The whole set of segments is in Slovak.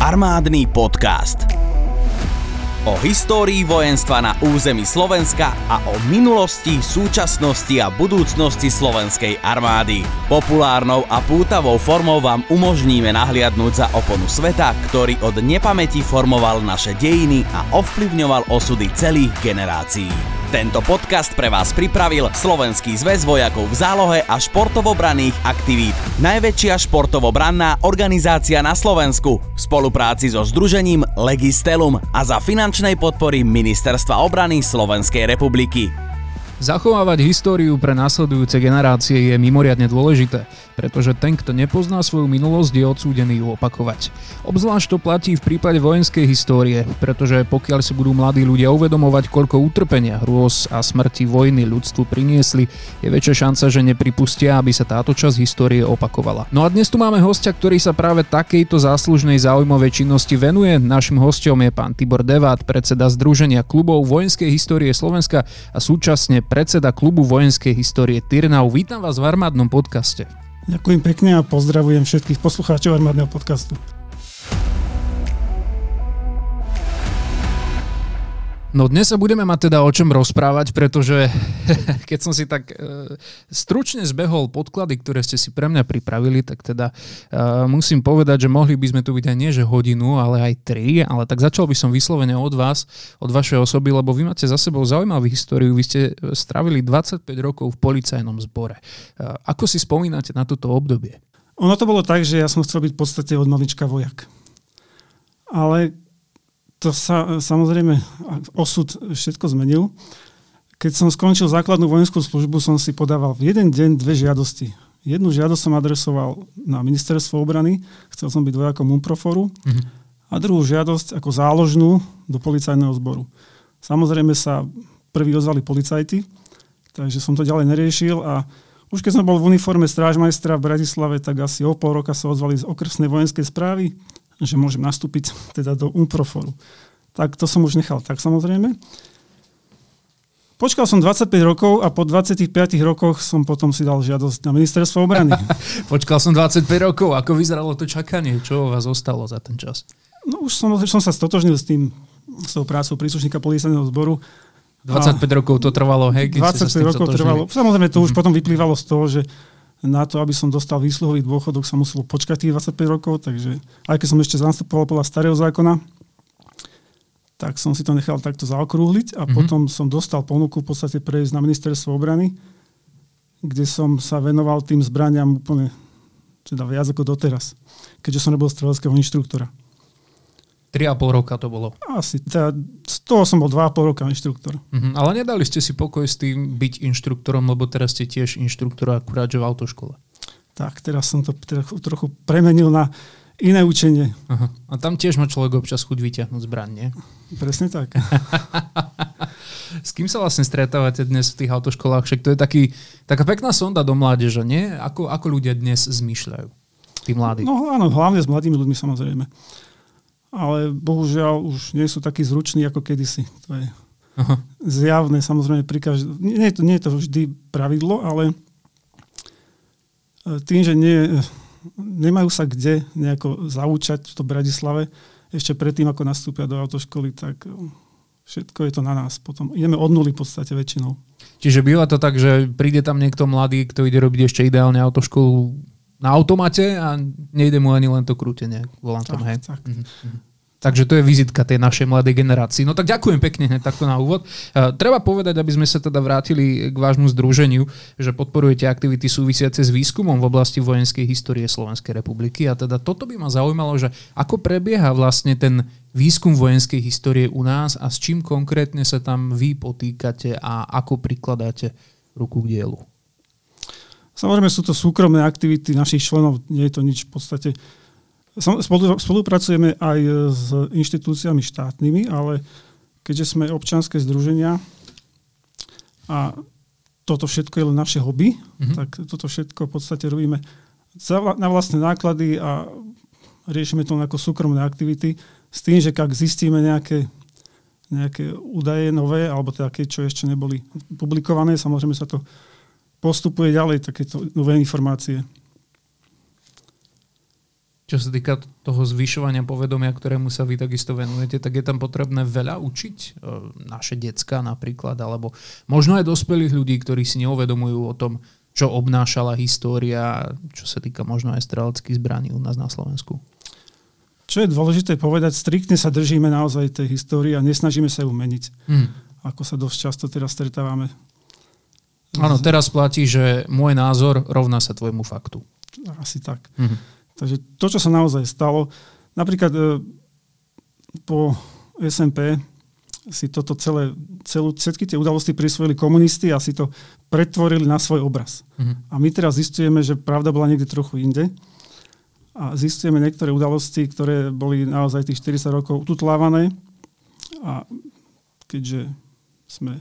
Armádny podcast. O histórii vojenstva na území Slovenska a o minulosti, súčasnosti a budúcnosti slovenskej armády. Populárnou a pútavou formou vám umožníme nahliadnúť za oponu sveta, ktorý od nepamäti formoval naše dejiny a ovplyvňoval osudy celých generácií. Tento podcast pre vás pripravil Slovenský zväz vojakov v zálohe a športovobranných aktivít. Najväčšia športovobranná organizácia na Slovensku v spolupráci so Združením Legistelum a za finančnej podpory Ministerstva obrany Slovenskej republiky. Zachovávať históriu pre následujúce generácie je mimoriadne dôležité, pretože ten, kto nepozná svoju minulosť, je odsúdený ju opakovať. Obzvlášť to platí v prípade vojenskej histórie, pretože pokiaľ si budú mladí ľudia uvedomovať, koľko utrpenia, hrôz a smrti vojny ľudstvu priniesli, je väčšia šanca, že nepripustia, aby sa táto časť histórie opakovala. No a dnes tu máme hostia, ktorý sa práve takejto záslužnej záujmovej činnosti venuje. Našim hostom je pán Tibor Devát, predseda Združenia klubov vojenskej histórie Slovenska a súčasne predseda klubu vojenskej histórie Tyrnau. Vítam vás v armádnom podcaste. Ďakujem pekne a pozdravujem všetkých poslucháčov armádneho podcastu. No dnes sa budeme mať teda o čom rozprávať, pretože keď som si tak e, stručne zbehol podklady, ktoré ste si pre mňa pripravili, tak teda e, musím povedať, že mohli by sme tu byť aj nie že hodinu, ale aj tri, ale tak začal by som vyslovene od vás, od vašej osoby, lebo vy máte za sebou zaujímavú históriu, vy ste stravili 25 rokov v policajnom zbore. E, ako si spomínate na toto obdobie? Ono to bolo tak, že ja som chcel byť v podstate od malička vojak. Ale to sa samozrejme osud všetko zmenil. Keď som skončil základnú vojenskú službu, som si podával v jeden deň dve žiadosti. Jednu žiadosť som adresoval na ministerstvo obrany, chcel som byť vojakom UNPROFORu, mm-hmm. a druhú žiadosť ako záložnú do policajného zboru. Samozrejme sa prvý ozvali policajti, takže som to ďalej neriešil a už keď som bol v uniforme strážmajstra v Bratislave, tak asi o pol roka sa ozvali z okresnej vojenskej správy, že môžem nastúpiť teda do Umproforu. Tak to som už nechal tak samozrejme. Počkal som 25 rokov a po 25 rokoch som potom si dal žiadosť na ministerstvo obrany. Počkal som 25 rokov. Ako vyzeralo to čakanie? Čo vás zostalo za ten čas? No už som, som sa stotožnil s tým, s tou prácou príslušníka policajného zboru. 25 a rokov to trvalo, hej? 25 rokov trvalo. Samozrejme, to už mm-hmm. potom vyplývalo z toho, že na to, aby som dostal výsluhový dôchodok, sa muselo počkať tých 25 rokov, takže aj keď som ešte zastupoval podľa starého zákona, tak som si to nechal takto zaokrúhliť a mm-hmm. potom som dostal ponuku v podstate prejsť na ministerstvo obrany, kde som sa venoval tým zbraniam úplne teda viac ako doteraz, keďže som nebol streleckého inštruktora. 3,5 roka to bolo. Asi, teda z toho som bol 2,5 roka inštruktor. Uh-huh. Ale nedali ste si pokoj s tým byť inštruktorom, lebo teraz ste tiež inštruktor akurát, že v autoškole. Tak, teraz som to teda trochu premenil na iné učenie. Uh-huh. A tam tiež má človek občas chuť vyťahnuť zbraň, nie? Presne tak. S kým sa vlastne stretávate dnes v tých autoškolách? Však to je taký, taká pekná sonda do mládeže, nie? Ako, ako ľudia dnes zmýšľajú? Tí mladí. No áno, hlavne s mladými ľuďmi samozrejme ale bohužiaľ už nie sú takí zruční ako kedysi. To je Aha. zjavné, samozrejme pri každý, nie, je to, nie je to vždy pravidlo, ale e, tým, že nie, nemajú sa kde nejako zaučať v to Bratislave, ešte predtým, ako nastúpia do autoškoly, tak e, všetko je to na nás. Potom ideme od nuly v podstate väčšinou. Čiže býva to tak, že príde tam niekto mladý, kto ide robiť ešte ideálne autoškolu na automate a nejde mu ani len to krútenie volantom. Tak, hej. Tak. Mm-hmm. Takže to je vizitka tej našej mladej generácii. No tak ďakujem pekne hneď takto na úvod. Uh, treba povedať, aby sme sa teda vrátili k vášmu združeniu, že podporujete aktivity súvisiace s výskumom v oblasti vojenskej histórie Slovenskej republiky. A teda toto by ma zaujímalo, že ako prebieha vlastne ten výskum vojenskej histórie u nás a s čím konkrétne sa tam vy potýkate a ako prikladáte ruku k dielu. Samozrejme sú to súkromné aktivity našich členov, nie je to nič v podstate. Spolupracujeme aj s inštitúciami štátnymi, ale keďže sme občanské združenia a toto všetko je len naše hobby, mm-hmm. tak toto všetko v podstate robíme na vlastné náklady a riešime to ako súkromné aktivity s tým, že ak zistíme nejaké, nejaké údaje nové, alebo také, čo ešte neboli publikované, samozrejme sa to postupuje ďalej takéto nové informácie. čo sa týka toho zvyšovania povedomia, ktorému sa vy takisto venujete, tak je tam potrebné veľa učiť e, naše decka napríklad, alebo možno aj dospelých ľudí, ktorí si neuvedomujú o tom, čo obnášala história, čo sa týka možno aj streleckých zbraní u nás na Slovensku. Čo je dôležité povedať, striktne sa držíme naozaj tej histórie a nesnažíme sa ju meniť. Hmm. Ako sa dosť často teraz stretávame. Áno, teraz platí, že môj názor rovná sa tvojmu faktu. Asi tak. Hmm. Takže to, čo sa naozaj stalo, napríklad e, po SMP si toto celé, celú, všetky tie udalosti prisvojili komunisti a si to pretvorili na svoj obraz. Uh-huh. A my teraz zistujeme, že pravda bola niekde trochu inde. A zistujeme niektoré udalosti, ktoré boli naozaj tých 40 rokov ututlávané. A keďže sme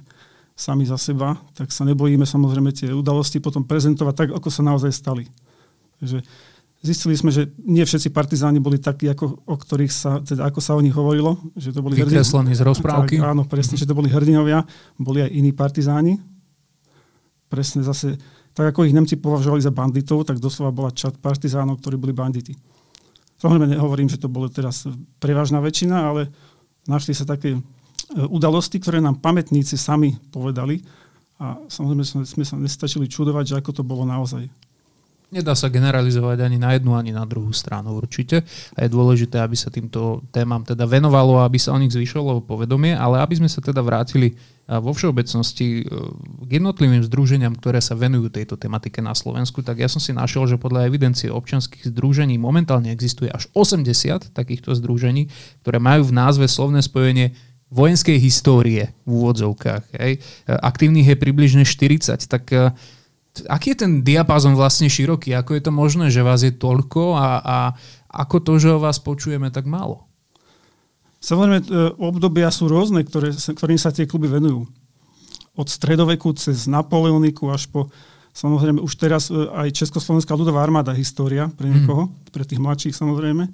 sami za seba, tak sa nebojíme samozrejme tie udalosti potom prezentovať tak, ako sa naozaj stali. Takže Zistili sme, že nie všetci partizáni boli takí, ako, o ktorých sa, teda ako sa o nich hovorilo. Že to boli Vykreslení z rozprávky. Tak, áno, presne, že to boli hrdinovia. Boli aj iní partizáni. Presne zase, tak ako ich Nemci považovali za banditov, tak doslova bola čat partizánov, ktorí boli banditi. Samozrejme nehovorím, že to bolo teraz prevažná väčšina, ale našli sa také udalosti, ktoré nám pamätníci sami povedali. A samozrejme sme sa nestačili čudovať, že ako to bolo naozaj. Nedá sa generalizovať ani na jednu, ani na druhú stranu určite. A je dôležité, aby sa týmto témam teda venovalo, aby sa o nich zvyšovalo povedomie, ale aby sme sa teda vrátili vo všeobecnosti e, k jednotlivým združeniam, ktoré sa venujú tejto tematike na Slovensku, tak ja som si našiel, že podľa evidencie občianských združení momentálne existuje až 80 takýchto združení, ktoré majú v názve slovné spojenie vojenskej histórie v úvodzovkách. Hej. Aktívnych je približne 40, tak e, aký je ten diapázon vlastne široký? Ako je to možné, že vás je toľko a, a ako to, že o vás počujeme tak málo? Samozrejme, e, obdobia sú rôzne, ktoré, ktorým sa tie kluby venujú. Od stredoveku cez Napoleoniku až po, samozrejme, už teraz e, aj Československá ľudová armáda história pre mhm. niekoho, mm. pre tých mladších samozrejme.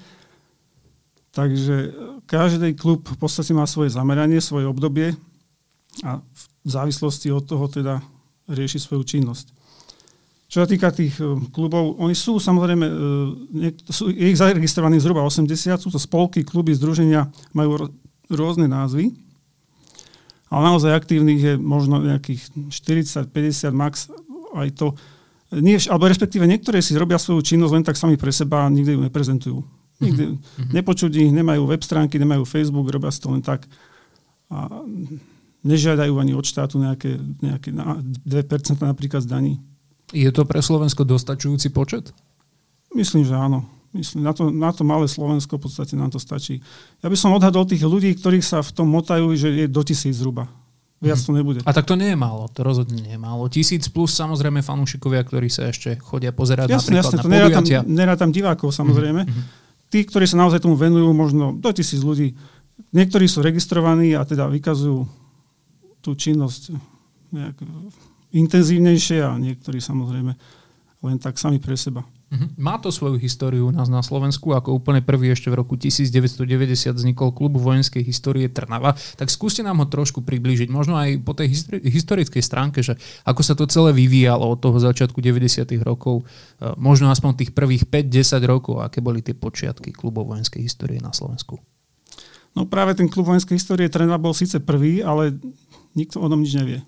Takže každý klub v podstate má svoje zameranie, svoje obdobie a v závislosti od toho teda rieši svoju činnosť. Čo sa týka tých e, klubov, oni sú samozrejme, e, sú, ich zaregistrovaných zhruba 80, sú to spolky, kluby, združenia, majú rôzne názvy, ale naozaj aktívnych je možno nejakých 40, 50 max, aj to, nie, alebo respektíve niektoré si robia svoju činnosť len tak sami pre seba a nikdy ju neprezentujú. Nikdy mm-hmm. nepočuť ich, nemajú web stránky, nemajú Facebook, robia si to len tak. A nežiadajú ani od štátu nejaké, nejaké 2% napríklad z daní. Je to pre Slovensko dostačujúci počet? Myslím, že áno. Myslím, na, to, na to malé Slovensko v podstate nám to stačí. Ja by som odhadol tých ľudí, ktorých sa v tom motajú, že je do tisíc zhruba. Viac to nebude. A tak to nie je málo, to rozhodne nie je málo. Tisíc plus samozrejme fanúšikovia, ktorí sa ešte chodia pozerať jasne, napríklad jasne, to na podujatia. Nerátam divákov samozrejme. Mm-hmm. Tí, ktorí sa naozaj tomu venujú, možno do tisíc ľudí. Niektorí sú registrovaní a teda vykazujú tú činnosť nejak intenzívnejšie a niektorí samozrejme len tak sami pre seba. Mhm. Má to svoju históriu u nás na Slovensku, ako úplne prvý ešte v roku 1990 vznikol klub vojenskej histórie Trnava. Tak skúste nám ho trošku priblížiť, možno aj po tej historickej stránke, že ako sa to celé vyvíjalo od toho začiatku 90. rokov, e, možno aspoň tých prvých 5-10 rokov, aké boli tie počiatky klubu vojenskej histórie na Slovensku. No práve ten klub vojenskej histórie Trnava bol síce prvý, ale nikto o tom nič nevie.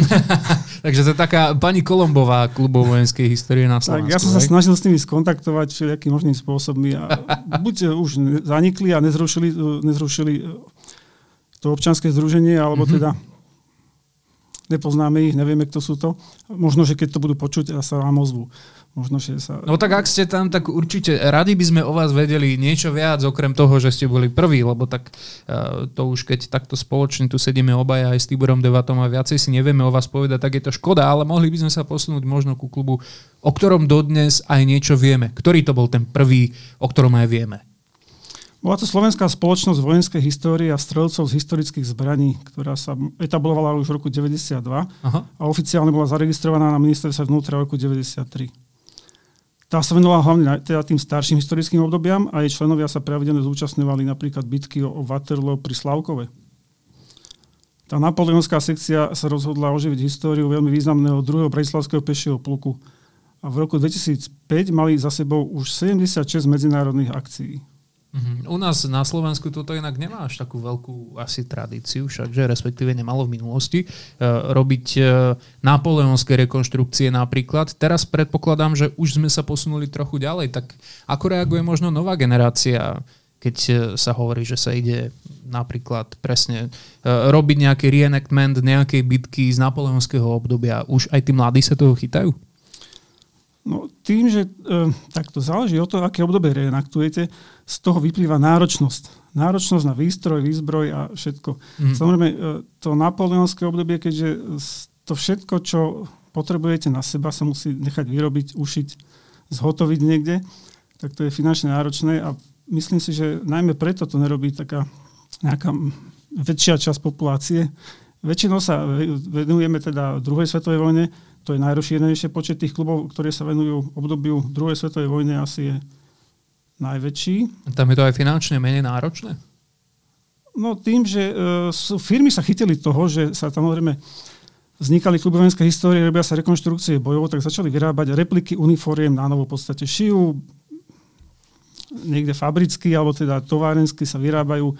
Takže to je taká pani Kolombová klubov vojenskej histórie na Slovensku. Tak ja som sa snažil s nimi skontaktovať všelijakým možným spôsobmi a buď už zanikli a nezrušili, nezrušili to občanské združenie, alebo mm-hmm. teda nepoznáme ich, nevieme, kto sú to. Možno, že keď to budú počuť, sa vám ozvu. Možno, že sa... No tak ak ste tam, tak určite radi by sme o vás vedeli niečo viac, okrem toho, že ste boli prví, lebo tak uh, to už keď takto spoločne tu sedíme obaja aj s Tiborom Devatom a viacej si nevieme o vás povedať, tak je to škoda, ale mohli by sme sa posunúť možno ku klubu, o ktorom dodnes aj niečo vieme. Ktorý to bol ten prvý, o ktorom aj vieme? Bola to Slovenská spoločnosť vojenskej histórie a strelcov z historických zbraní, ktorá sa etablovala už v roku 92 Aha. a oficiálne bola zaregistrovaná na ministerstve vnútra v roku 93. Tá sa venovala hlavne teda tým starším historickým obdobiam a jej členovia sa pravidelne zúčastňovali napríklad bitky o Waterloo pri Slavkove. Tá napoleonská sekcia sa rozhodla oživiť históriu veľmi významného druhého bratislavského pešieho pluku a v roku 2005 mali za sebou už 76 medzinárodných akcií. Uh-huh. U nás na Slovensku toto inak nemá až takú veľkú asi tradíciu, všakže respektíve nemalo v minulosti, uh, robiť uh, napoleonské rekonštrukcie napríklad. Teraz predpokladám, že už sme sa posunuli trochu ďalej, tak ako reaguje možno nová generácia, keď uh, sa hovorí, že sa ide napríklad presne robiť nejaký reenactment nejakej bitky z napoleonského obdobia. Už aj tí mladí sa toho chytajú? No, tým, že e, tak to záleží od toho, aké obdobie reenaktujete, z toho vyplýva náročnosť. Náročnosť na výstroj, výzbroj a všetko. Mm. Samozrejme, e, to napoleonské obdobie, keďže to všetko, čo potrebujete na seba, sa musí nechať vyrobiť, ušiť, zhotoviť niekde, tak to je finančne náročné a myslím si, že najmä preto to nerobí taká nejaká väčšia časť populácie. Väčšinou sa venujeme teda druhej svetovej vojne, to je najrozšírenejšie počet tých klubov, ktoré sa venujú obdobiu druhej svetovej vojny, asi je najväčší. Tam je to aj finančne menej náročné? No tým, že uh, sú, firmy sa chytili toho, že sa tam samozrejme vznikali kluby vojenské histórie, robia sa rekonštrukcie bojov, tak začali vyrábať repliky uniforiem na novo v podstate šijú niekde fabricky alebo teda továrensky sa vyrábajú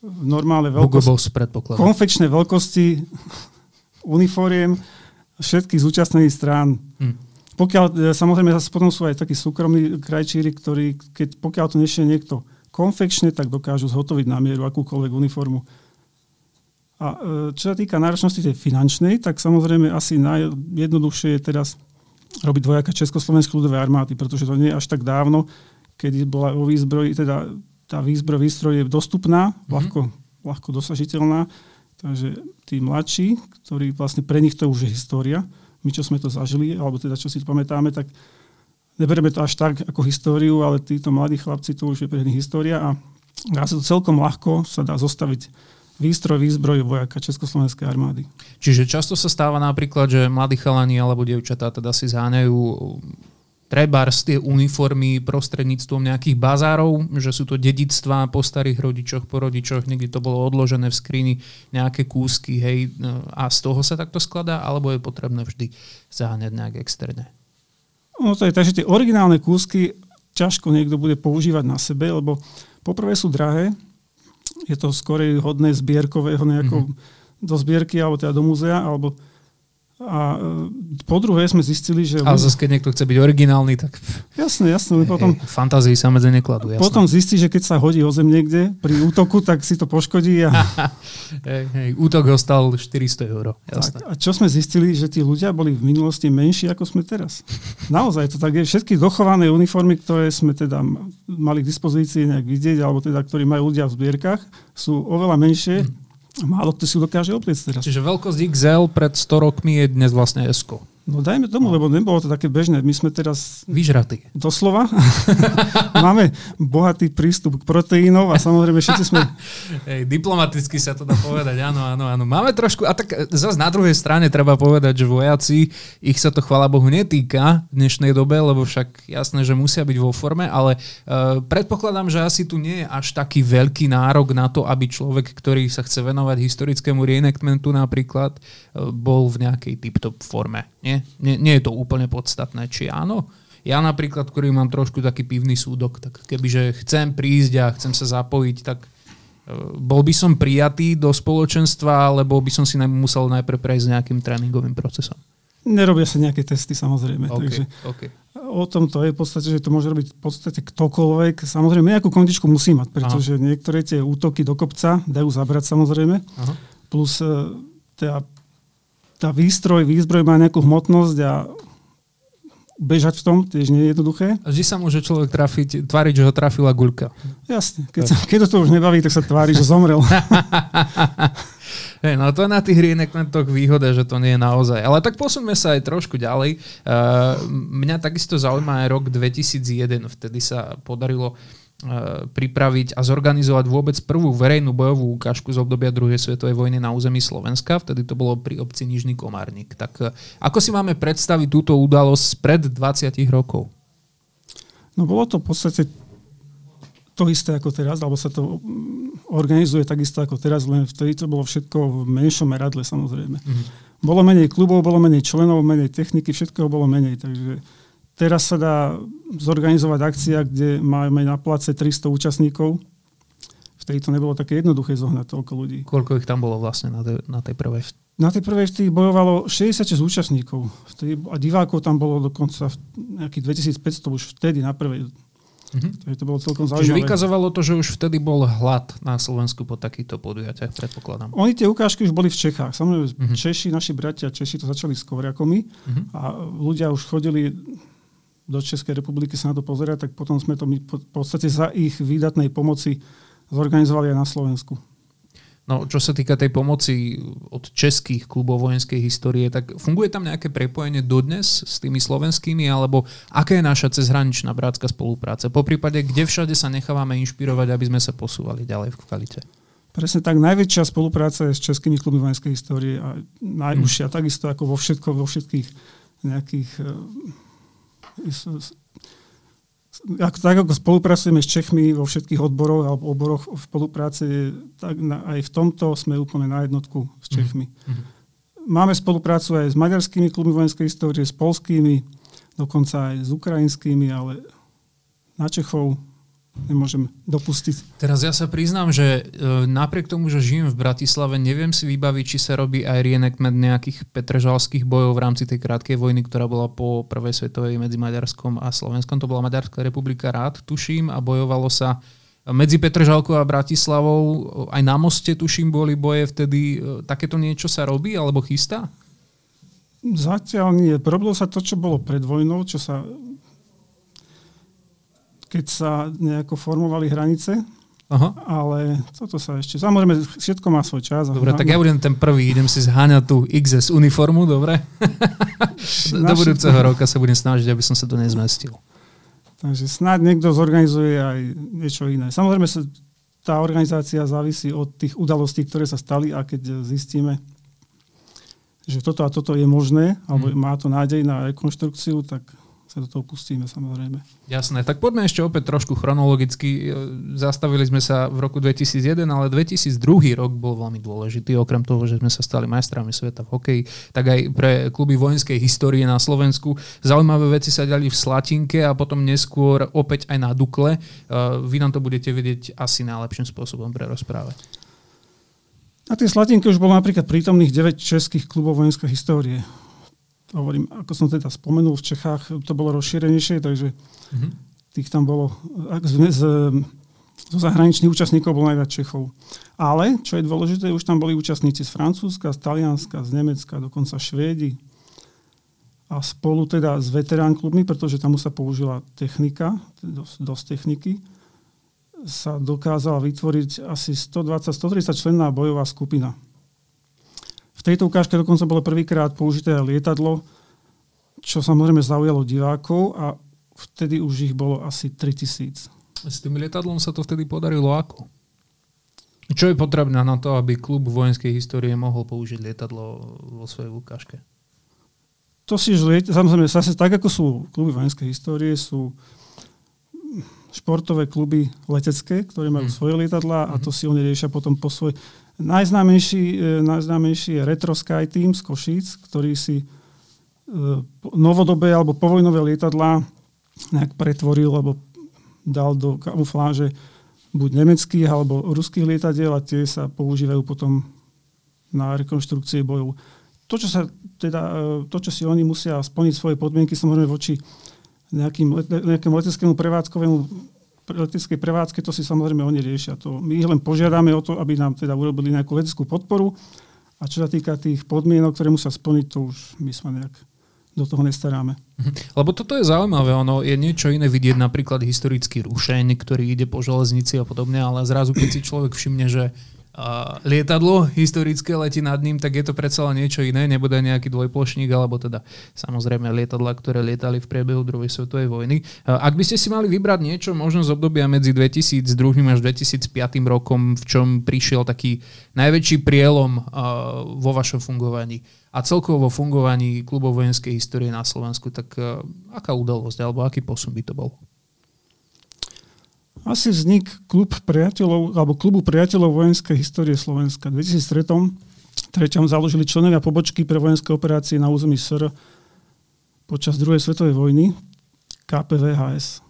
v normálne veľkosti, konfekčné veľkosti uniforiem všetkých zúčastnených strán. Hm. Pokiaľ, e, samozrejme, potom sú aj takí súkromní krajčíri, ktorí, keď, pokiaľ to nešie niekto konfekčne, tak dokážu zhotoviť na mieru akúkoľvek uniformu. A e, čo sa týka náročnosti tej finančnej, tak samozrejme asi najjednoduchšie je teraz robiť dvojaka Československej ľudovej armády, pretože to nie je až tak dávno, kedy bola o výzbroji, teda tá výzbroj, výstroj je dostupná, mm-hmm. ľahko, ľahko dosažiteľná Takže tí mladší, ktorí vlastne pre nich to už je história, my čo sme to zažili, alebo teda čo si to pamätáme, tak neberieme to až tak ako históriu, ale títo mladí chlapci to už je pre nich história a dá sa to celkom ľahko sa dá zostaviť výstroj, výzbroj vojaka Československej armády. Čiže často sa stáva napríklad, že mladí chalani alebo dievčatá teda si zháňajú trebárs tie uniformy prostredníctvom nejakých bazárov, že sú to dedictvá po starých rodičoch, po rodičoch, niekde to bolo odložené v skrini, nejaké kúsky, hej, a z toho sa takto skladá, alebo je potrebné vždy zaháňať nejak externe? No to je tak, že tie originálne kúsky ťažko niekto bude používať na sebe, lebo poprvé sú drahé, je to skorej hodné zbierkového nejakého mm-hmm. do zbierky, alebo teda do múzea, alebo a e, po druhé sme zistili, že... Ale zase, keď niekto chce byť originálny, tak... Jasné, jasné. Potom, fantázii sa medzi nekladú, jasné. Potom zistí, že keď sa hodí o zem niekde pri útoku, tak si to poškodí. A... hej, hej, útok ho stal 400 eur. Tak, a čo sme zistili, že tí ľudia boli v minulosti menší, ako sme teraz. Naozaj to tak je. Všetky dochované uniformy, ktoré sme teda mali k dispozícii nejak vidieť, alebo teda, ktorí majú ľudia v zbierkach, sú oveľa menšie. Hmm Málo kto si dokáže opliecť teraz. Čiže veľkosť XL pred 100 rokmi je dnes vlastne S. No dajme tomu, no. lebo nebolo to také bežné. My sme teraz... Vyžratí. Doslova. Máme bohatý prístup k proteínov a samozrejme všetci sme... Hej, diplomaticky sa to dá povedať, áno, áno, áno. Máme trošku... A tak zase na druhej strane treba povedať, že vojaci, ich sa to chvala Bohu netýka v dnešnej dobe, lebo však jasné, že musia byť vo forme, ale uh, predpokladám, že asi tu nie je až taký veľký nárok na to, aby človek, ktorý sa chce venovať historickému reenactmentu napríklad, uh, bol v nejakej tip-top forme. Nie? Nie, nie je to úplne podstatné, či áno. Ja napríklad, ktorý mám trošku taký pivný súdok, tak kebyže chcem prísť a chcem sa zapojiť, tak e, bol by som prijatý do spoločenstva, alebo by som si musel najprv prejsť nejakým tréningovým procesom? Nerobia sa nejaké testy, samozrejme. Okay, takže okay. O tom to je v podstate, že to môže robiť v podstate ktokoľvek. Samozrejme, nejakú kondičku musí mať, pretože Aha. niektoré tie útoky do kopca dajú zabrať samozrejme. Aha. Plus e, teda tá výstroj, výzbroj má nejakú hmotnosť a bežať v tom tiež nie je jednoduché. A vždy sa môže človek trafiť, tváriť, že ho trafila guľka. Jasne. Keď, sa, keď to už nebaví, tak sa tvári, že zomrel. Hey, no to je na tých reenactmentoch výhoda, že to nie je naozaj. Ale tak posuňme sa aj trošku ďalej. Uh, mňa takisto zaujíma aj rok 2001. Vtedy sa podarilo E, pripraviť a zorganizovať vôbec prvú verejnú bojovú ukážku z obdobia druhej svetovej vojny na území Slovenska. Vtedy to bolo pri obci Nižný Komárnik. Tak e, ako si máme predstaviť túto udalosť pred 20 rokov? No bolo to v podstate to isté ako teraz, alebo sa to mm, organizuje takisto ako teraz, len vtedy to bolo všetko v menšom meradle samozrejme. Mm-hmm. Bolo menej klubov, bolo menej členov, menej techniky, všetkého bolo menej, takže teraz sa dá zorganizovať akcia, kde máme na place 300 účastníkov. Vtedy to nebolo také jednoduché zohnať toľko ľudí. Koľko ich tam bolo vlastne na tej, na tej prvej? Na tej prvej vtedy bojovalo 66 účastníkov. Vtedy, a divákov tam bolo dokonca nejakých 2500 už vtedy na prvej. Mm-hmm. Takže to bolo celkom zaujímavé. Čiže vykazovalo to, že už vtedy bol hlad na Slovensku po takýchto podujatiach, predpokladám. Oni tie ukážky už boli v Čechách. Samozrejme, mm-hmm. Češi, naši bratia Češi to začali s kovriakomi mm-hmm. a ľudia už chodili do Českej republiky sa na to pozerať, tak potom sme to my v podstate za ich výdatnej pomoci zorganizovali aj na Slovensku. No, čo sa týka tej pomoci od českých klubov vojenskej histórie, tak funguje tam nejaké prepojenie dodnes s tými slovenskými, alebo aká je naša cezhraničná brátska spolupráca? Po prípade, kde všade sa nechávame inšpirovať, aby sme sa posúvali ďalej v kvalite? Presne tak, najväčšia spolupráca je s českými klubmi vojenskej histórie a najúžšia, hmm. takisto ako vo, všetko, vo všetkých nejakých eh, ako, tak ako spolupracujeme s Čechmi vo všetkých odboroch alebo oboroch v spolupráci, tak na, aj v tomto sme úplne na jednotku s mhm. Čechmi. Mm-hmm. Máme spoluprácu aj s maďarskými klubmi vojenskej histórie, s polskými, dokonca aj s ukrajinskými, ale na Čechov nemôžem dopustiť. Teraz ja sa priznám, že e, napriek tomu, že žijem v Bratislave, neviem si vybaviť, či sa robí aj reenactment nejakých petržalských bojov v rámci tej krátkej vojny, ktorá bola po prvej svetovej medzi Maďarskom a Slovenskom. To bola Maďarská republika rád, tuším, a bojovalo sa medzi Petržalkou a Bratislavou. Aj na moste, tuším, boli boje vtedy. E, takéto niečo sa robí alebo chystá? Zatiaľ nie. Probilo sa to, čo bolo pred vojnou, čo sa keď sa nejako formovali hranice. Aha. Ale toto sa ešte... Samozrejme, všetko má svoj čas. Dobre, tak ja budem ten prvý, idem si zháňať tú XS uniformu, dobre? do, do budúceho roka sa budem snažiť, aby som sa to nezmestil. Takže snáď niekto zorganizuje aj niečo iné. Samozrejme, sa, tá organizácia závisí od tých udalostí, ktoré sa stali a keď zistíme, že toto a toto je možné, alebo hmm. má to nádej na rekonštrukciu, tak sa do toho pustíme samozrejme. Jasné, tak poďme ešte opäť trošku chronologicky. Zastavili sme sa v roku 2001, ale 2002 rok bol veľmi dôležitý. Okrem toho, že sme sa stali majstrami sveta v hokeji, tak aj pre kluby vojenskej histórie na Slovensku. Zaujímavé veci sa ďali v Slatinke a potom neskôr opäť aj na Dukle. Vy nám to budete vedieť asi najlepším spôsobom prerozprávať. Na tej Slatinke už bolo napríklad prítomných 9 českých klubov vojenskej histórie hovorím, ako som teda spomenul, v Čechách to bolo rozšírenejšie, takže mm-hmm. tých tam bolo, z, z, zo zahraničných účastníkov bolo najviac Čechov. Ale, čo je dôležité, už tam boli účastníci z Francúzska, z Talianska, z Nemecka, dokonca Švédi. A spolu teda s veterán klubmi, pretože tam sa použila technika, dosť, dosť techniky, sa dokázala vytvoriť asi 120-130 členná bojová skupina. V tejto ukážke dokonca bolo prvýkrát použité lietadlo, čo samozrejme zaujalo divákov a vtedy už ich bolo asi 3000. S tým lietadlom sa to vtedy podarilo ako? Čo je potrebné na to, aby klub vojenskej histórie mohol použiť lietadlo vo svojej ukážke? To si liet... samozrejme, zase tak ako sú kluby vojenskej histórie, sú športové kluby letecké, ktoré majú hmm. svoje lietadlá a to mhm. si oni riešia potom po svoj. Najznámejší, e, najznámejší je Retro Sky Team z Košíc, ktorý si e, novodobé alebo povojnové lietadlá nejak pretvoril alebo dal do kamufláže buď nemeckých alebo ruských lietadiel a tie sa používajú potom na rekonštrukcie bojov. To, čo, sa, teda, e, to, čo si oni musia splniť svoje podmienky, samozrejme voči nejakým, nejakému leteckému prevádzkovému leteckej prevádzke, to si samozrejme oni riešia. To, my ich len požiadame o to, aby nám teda urobili nejakú leteckú podporu a čo sa týka tých podmienok, ktoré musia splniť, to už my sme nejak do toho nestaráme. Mhm. Lebo toto je zaujímavé, ono je niečo iné vidieť napríklad historický rušeň, ktorý ide po železnici a podobne, ale zrazu keď si človek všimne, že lietadlo historické letí nad ním, tak je to predsa len niečo iné, nebude nejaký dvojplošník, alebo teda samozrejme lietadla, ktoré lietali v priebehu druhej svetovej vojny. Ak by ste si mali vybrať niečo možno z obdobia medzi 2002 až 2005 rokom, v čom prišiel taký najväčší prielom vo vašom fungovaní a celkovo vo fungovaní klubov vojenskej histórie na Slovensku, tak aká udalosť alebo aký posun by to bol? Asi vznik klub priateľov, alebo klubu priateľov vojenskej histórie Slovenska. V 2003 treťom založili členovia pobočky pre vojenské operácie na území SR počas druhej svetovej vojny. KPVHS,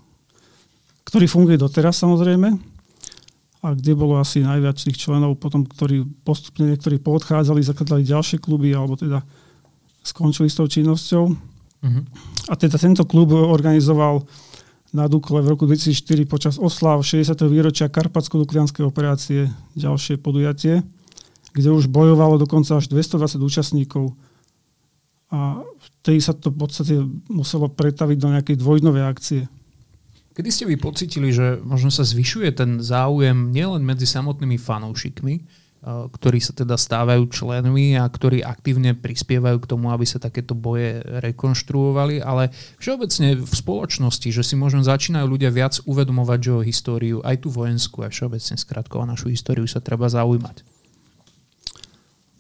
ktorý funguje doteraz samozrejme a kde bolo asi najviac tých členov potom, ktorí postupne niektorí poodchádzali, zakladali ďalšie kluby alebo teda skončili s tou činnosťou. Uh-huh. A teda tento klub organizoval na Dukle v roku 2004 počas oslav 60. výročia Karpatsko-Duklianskej operácie ďalšie podujatie, kde už bojovalo dokonca až 220 účastníkov. A vtedy sa to v podstate muselo pretaviť do nejakej dvojdnovej akcie. Kedy ste vy pocitili, že možno sa zvyšuje ten záujem nielen medzi samotnými fanúšikmi, ktorí sa teda stávajú členmi a ktorí aktívne prispievajú k tomu, aby sa takéto boje rekonštruovali, ale všeobecne v spoločnosti, že si možno začínajú ľudia viac uvedomovať, že o históriu, aj tú vojenskú, aj všeobecne skratko o našu históriu sa treba zaujímať.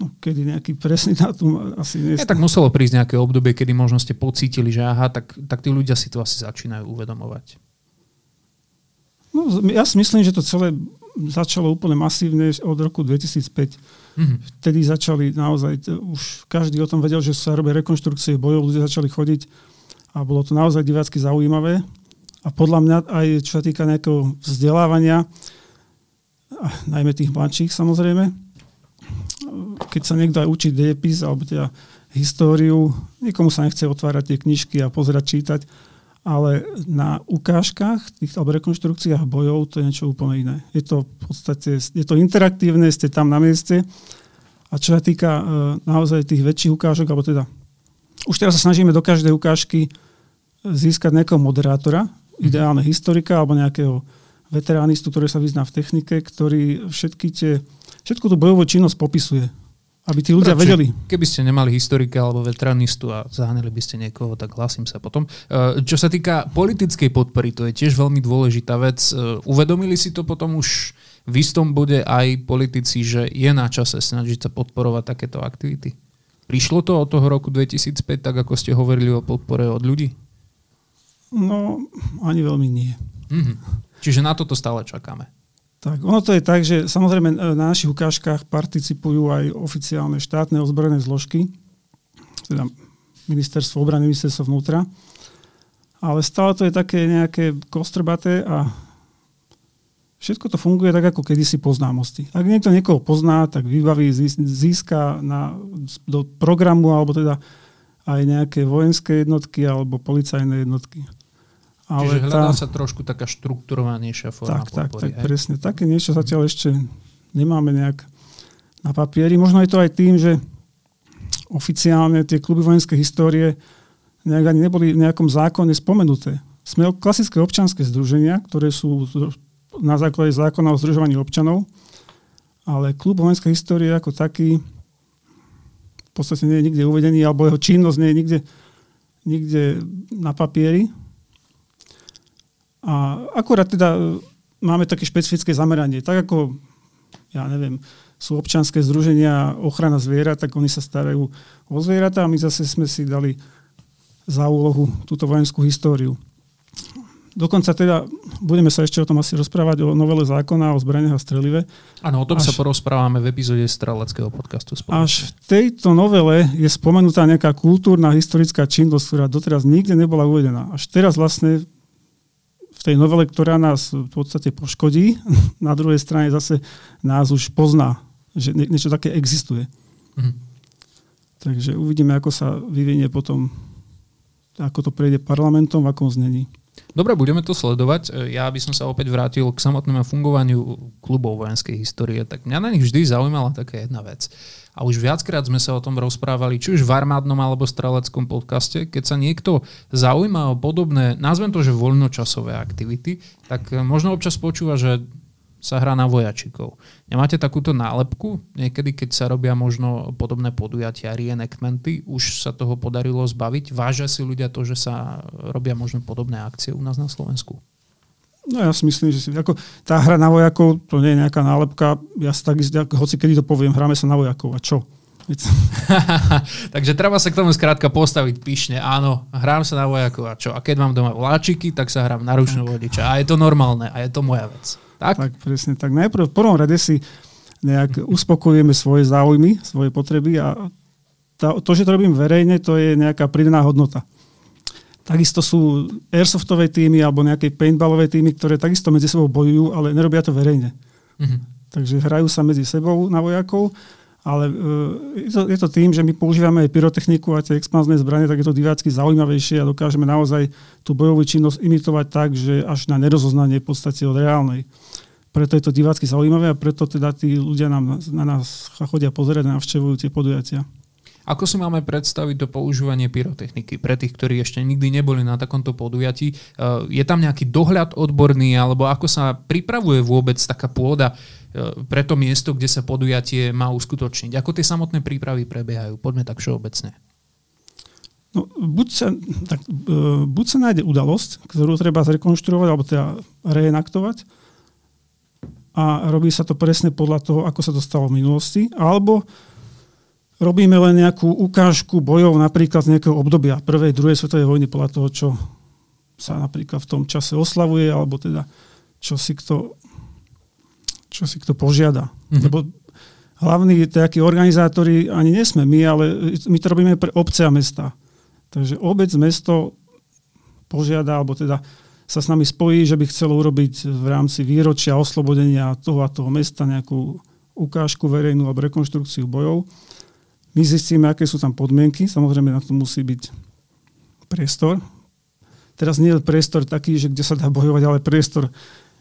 No, kedy nejaký presný dátum asi nie. Ja, tak muselo prísť nejaké obdobie, kedy možno ste pocítili, že aha, tak, tak tí ľudia si to asi začínajú uvedomovať. No, ja si myslím, že to celé začalo úplne masívne od roku 2005. Mm-hmm. Vtedy začali naozaj, už každý o tom vedel, že sa robia rekonštrukcie bojov, ľudia začali chodiť a bolo to naozaj divácky zaujímavé. A podľa mňa aj čo sa týka nejakého vzdelávania, najmä tých mladších samozrejme, keď sa niekto aj učí dejepis alebo teda históriu, nikomu sa nechce otvárať tie knižky a pozerať, čítať, ale na ukážkach tých, alebo rekonštrukciách bojov to je niečo úplne iné. Je to v podstate, je to interaktívne, ste tam na mieste a čo sa týka uh, naozaj tých väčších ukážok, alebo teda už teraz sa snažíme do každej ukážky získať nejakého moderátora, mm. ideálne historika alebo nejakého veteránistu, ktorý sa vyzná v technike, ktorý všetky tie, všetku tú bojovú činnosť popisuje aby tí ľudia vedeli. Keby ste nemali historika alebo veteranistu a zahanili by ste niekoho, tak hlasím sa potom. E, čo sa týka politickej podpory, to je tiež veľmi dôležitá vec. E, uvedomili si to potom už v istom bode aj politici, že je na čase snažiť sa podporovať takéto aktivity? Prišlo to od toho roku 2005, tak ako ste hovorili o podpore od ľudí? No, ani veľmi nie. Mm-hmm. Čiže na toto stále čakáme. Tak, ono to je tak, že samozrejme e, na našich ukážkach participujú aj oficiálne štátne ozbrojené zložky, teda ministerstvo obrany, ministerstvo vnútra, ale stále to je také nejaké kostrbaté a všetko to funguje tak, ako kedysi poznámosti. Ak niekto niekoho pozná, tak vybaví, získa na, do programu alebo teda aj nejaké vojenské jednotky alebo policajné jednotky. Ale Čiže hľadá tá... sa trošku taká štrukturovanejšia forma Tak, tak, tak, presne. Také niečo zatiaľ ešte nemáme nejak na papieri. Možno je to aj tým, že oficiálne tie kluby vojenskej histórie nejak ani neboli v nejakom zákone spomenuté. Sme klasické občanské združenia, ktoré sú na základe zákona o združovaní občanov, ale klub vojenskej histórie ako taký v podstate nie je nikde uvedený, alebo jeho činnosť nie je nikde, nikde na papieri. A akurát teda e, máme také špecifické zameranie. Tak ako, ja neviem, sú občanské združenia ochrana zvierat, tak oni sa starajú o zvieratá a my zase sme si dali za úlohu túto vojenskú históriu. Dokonca teda budeme sa ešte o tom asi rozprávať o novele zákona o zbraniach a strelive. Áno, o tom až, sa porozprávame v epizóde streleckého podcastu. Spoločne. Až v tejto novele je spomenutá nejaká kultúrna historická činnosť, ktorá doteraz nikde nebola uvedená. Až teraz vlastne v tej novele, ktorá nás v podstate poškodí, na druhej strane zase nás už pozná, že niečo také existuje. Mhm. Takže uvidíme, ako sa vyvinie potom, ako to prejde parlamentom, v akom znení. Dobre, budeme to sledovať. Ja by som sa opäť vrátil k samotnému fungovaniu klubov vojenskej histórie. Tak mňa na nich vždy zaujímala taká jedna vec. A už viackrát sme sa o tom rozprávali, či už v armádnom alebo streleckom podcaste. Keď sa niekto zaujíma o podobné, nazvem to, že voľnočasové aktivity, tak možno občas počúva, že sa hrá na vojačikov. Nemáte takúto nálepku? Niekedy, keď sa robia možno podobné podujatia, reenactmenty, už sa toho podarilo zbaviť? Vážia si ľudia to, že sa robia možno podobné akcie u nás na Slovensku? No ja si myslím, že si, ako, tá hra na vojakov, to nie je nejaká nálepka. Ja sa takisto, hoci kedy to poviem, hráme sa na vojakov. A čo? Takže treba sa k tomu skrátka postaviť pyšne. Áno, hrám sa na vojakov a čo? A keď mám doma vláčiky, tak sa hrám na ručnú vodiča. A je to normálne a je to moja vec. Tak? tak presne. Tak najprv v prvom rade si nejak uspokojujeme svoje záujmy, svoje potreby a to, že to robím verejne, to je nejaká pridaná hodnota. Takisto sú airsoftové týmy alebo nejaké paintballové týmy, ktoré takisto medzi sebou bojujú, ale nerobia to verejne. Mm-hmm. Takže hrajú sa medzi sebou na vojakov, ale uh, je, to, je to tým, že my používame aj pyrotechniku a tie expanzné zbranie, tak je to divácky zaujímavejšie a dokážeme naozaj tú bojovú činnosť imitovať tak, že až na nerozoznanie v podstate od reálnej. Preto je to divácky zaujímavé a preto teda tí ľudia nám, na nás chodia pozerať a navštevujú tie podujatia. Ako si máme predstaviť to používanie pyrotechniky pre tých, ktorí ešte nikdy neboli na takomto podujatí? E, je tam nejaký dohľad odborný, alebo ako sa pripravuje vôbec taká pôda e, pre to miesto, kde sa podujatie má uskutočniť? Ako tie samotné prípravy prebiehajú? Poďme tak všeobecne. No, buď, sa, tak, e, buď sa nájde udalosť, ktorú treba zrekonštruovať alebo teda reenaktovať a robí sa to presne podľa toho, ako sa to stalo v minulosti, alebo robíme len nejakú ukážku bojov napríklad z nejakého obdobia prvej, druhej svetovej vojny podľa toho, čo sa napríklad v tom čase oslavuje, alebo teda čo si kto, čo si kto požiada. Mm-hmm. Lebo hlavní takí organizátori ani nesme my, ale my to robíme pre obce a mesta. Takže obec, mesto požiada, alebo teda sa s nami spojí, že by chcelo urobiť v rámci výročia oslobodenia toho a toho mesta nejakú ukážku verejnú alebo rekonštrukciu bojov. My zistíme, aké sú tam podmienky. Samozrejme, na to musí byť priestor. Teraz nie je priestor taký, že kde sa dá bojovať, ale priestor,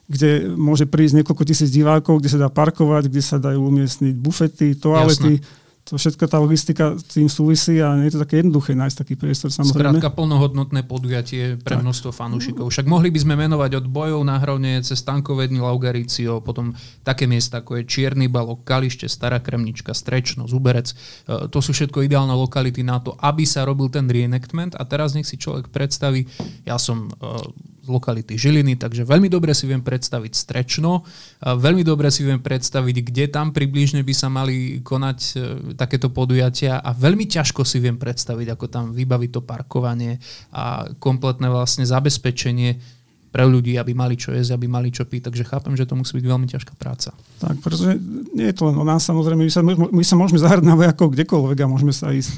kde môže prísť niekoľko tisíc divákov, kde sa dá parkovať, kde sa dajú umiestniť bufety, toalety. Jasné to všetko tá logistika s tým súvisí a nie je to také jednoduché nájsť taký priestor samozrejme. Skrátka plnohodnotné podujatie pre tak. množstvo fanúšikov. Však mohli by sme menovať od bojov na hrovne cez tankovedný Laugaricio, potom také miesta ako je Čierny balok, Kalište, Stará Kremnička, Strečno, Zuberec. E, to sú všetko ideálne lokality na to, aby sa robil ten reenactment a teraz nech si človek predstaví, ja som e, lokality Žiliny, takže veľmi dobre si viem predstaviť Strečno, veľmi dobre si viem predstaviť, kde tam približne by sa mali konať e, takéto podujatia a veľmi ťažko si viem predstaviť, ako tam vybaviť to parkovanie a kompletné vlastne zabezpečenie pre ľudí, aby mali čo jesť, aby mali čo piť. Takže chápem, že to musí byť veľmi ťažká práca. Tak, pretože nie je to len o nás samozrejme. My sa, my sa môžeme zahrať na vojakov kdekoľvek a môžeme sa ísť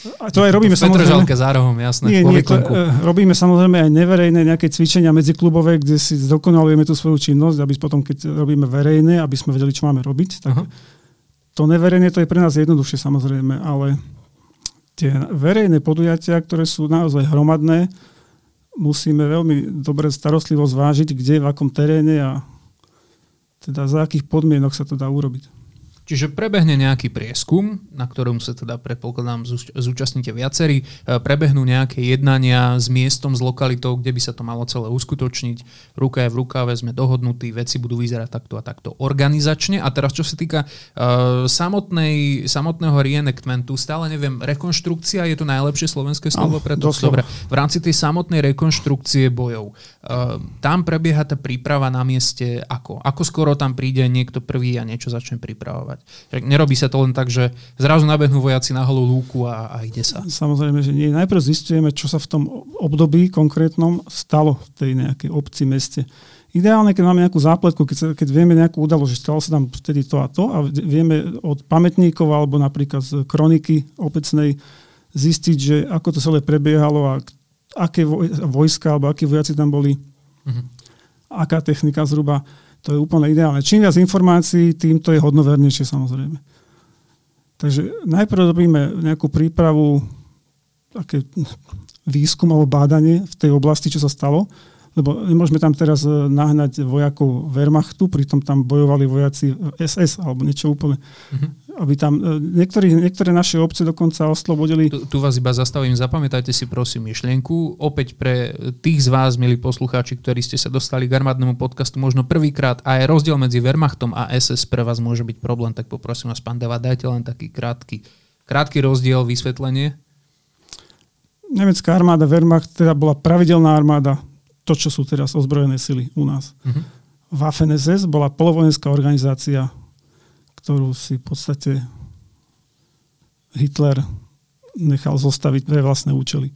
a to aj robíme v samozrejme. za rohom, jasné. Nie, nie, to, uh, robíme samozrejme aj neverejné nejaké cvičenia medzi klubové, kde si zdokonalujeme tú svoju činnosť, aby potom, keď robíme verejné, aby sme vedeli, čo máme robiť. Tak uh-huh. To neverejné to je pre nás jednoduchšie samozrejme, ale tie verejné podujatia, ktoré sú naozaj hromadné, musíme veľmi dobre starostlivo zvážiť, kde, v akom teréne a teda za akých podmienok sa to dá urobiť. Čiže prebehne nejaký prieskum, na ktorom sa teda predpokladám zúčastníte viacerí, e, prebehnú nejaké jednania s miestom, s lokalitou, kde by sa to malo celé uskutočniť. Ruka je v rukáve, sme dohodnutí, veci budú vyzerať takto a takto organizačne. A teraz čo sa týka uh, samotnej, samotného reenactmentu, stále neviem, rekonštrukcia je to najlepšie slovenské slovo pre to? Dobre, v rámci tej samotnej rekonštrukcie bojov, uh, tam prebieha tá príprava na mieste ako? Ako skoro tam príde niekto prvý a niečo začne pripravovať? Využívať. Nerobí sa to len tak, že zrazu nabehnú vojaci na holú lúku a, a ide sa. Samozrejme, že nie. Najprv zistujeme, čo sa v tom období konkrétnom stalo v tej nejakej obci, meste. Ideálne, keď máme nejakú zápletku, keď, sa, keď vieme nejakú udalosť, že stalo sa tam vtedy to a to a vieme od pamätníkov alebo napríklad z kroniky obecnej zistiť, že ako to celé prebiehalo a aké vojska alebo akí vojaci tam boli, mm-hmm. aká technika zhruba. To je úplne ideálne. Čím viac informácií, tým to je hodnovernejšie samozrejme. Takže najprv robíme nejakú prípravu, také výskum alebo bádanie v tej oblasti, čo sa stalo lebo nemôžeme tam teraz e, nahnať vojakov Wehrmachtu, pritom tam bojovali vojaci SS alebo niečo úplne. Mm-hmm. Aby tam, e, niektorí, niektoré naše obce dokonca oslobodili. Tu, tu vás iba zastavím, zapamätajte si prosím myšlienku. Opäť pre tých z vás, milí poslucháči, ktorí ste sa dostali k armádnemu podcastu možno prvýkrát a aj rozdiel medzi Wehrmachtom a SS pre vás môže byť problém, tak poprosím vás, pán Deva, dajte len taký krátky, krátky rozdiel, vysvetlenie. Nemecká armáda Wehrmacht teda bola pravidelná armáda, to, čo sú teraz ozbrojené sily u nás. Uh-huh. Waffen SS bola polovojenská organizácia, ktorú si v podstate Hitler nechal zostaviť pre vlastné účely.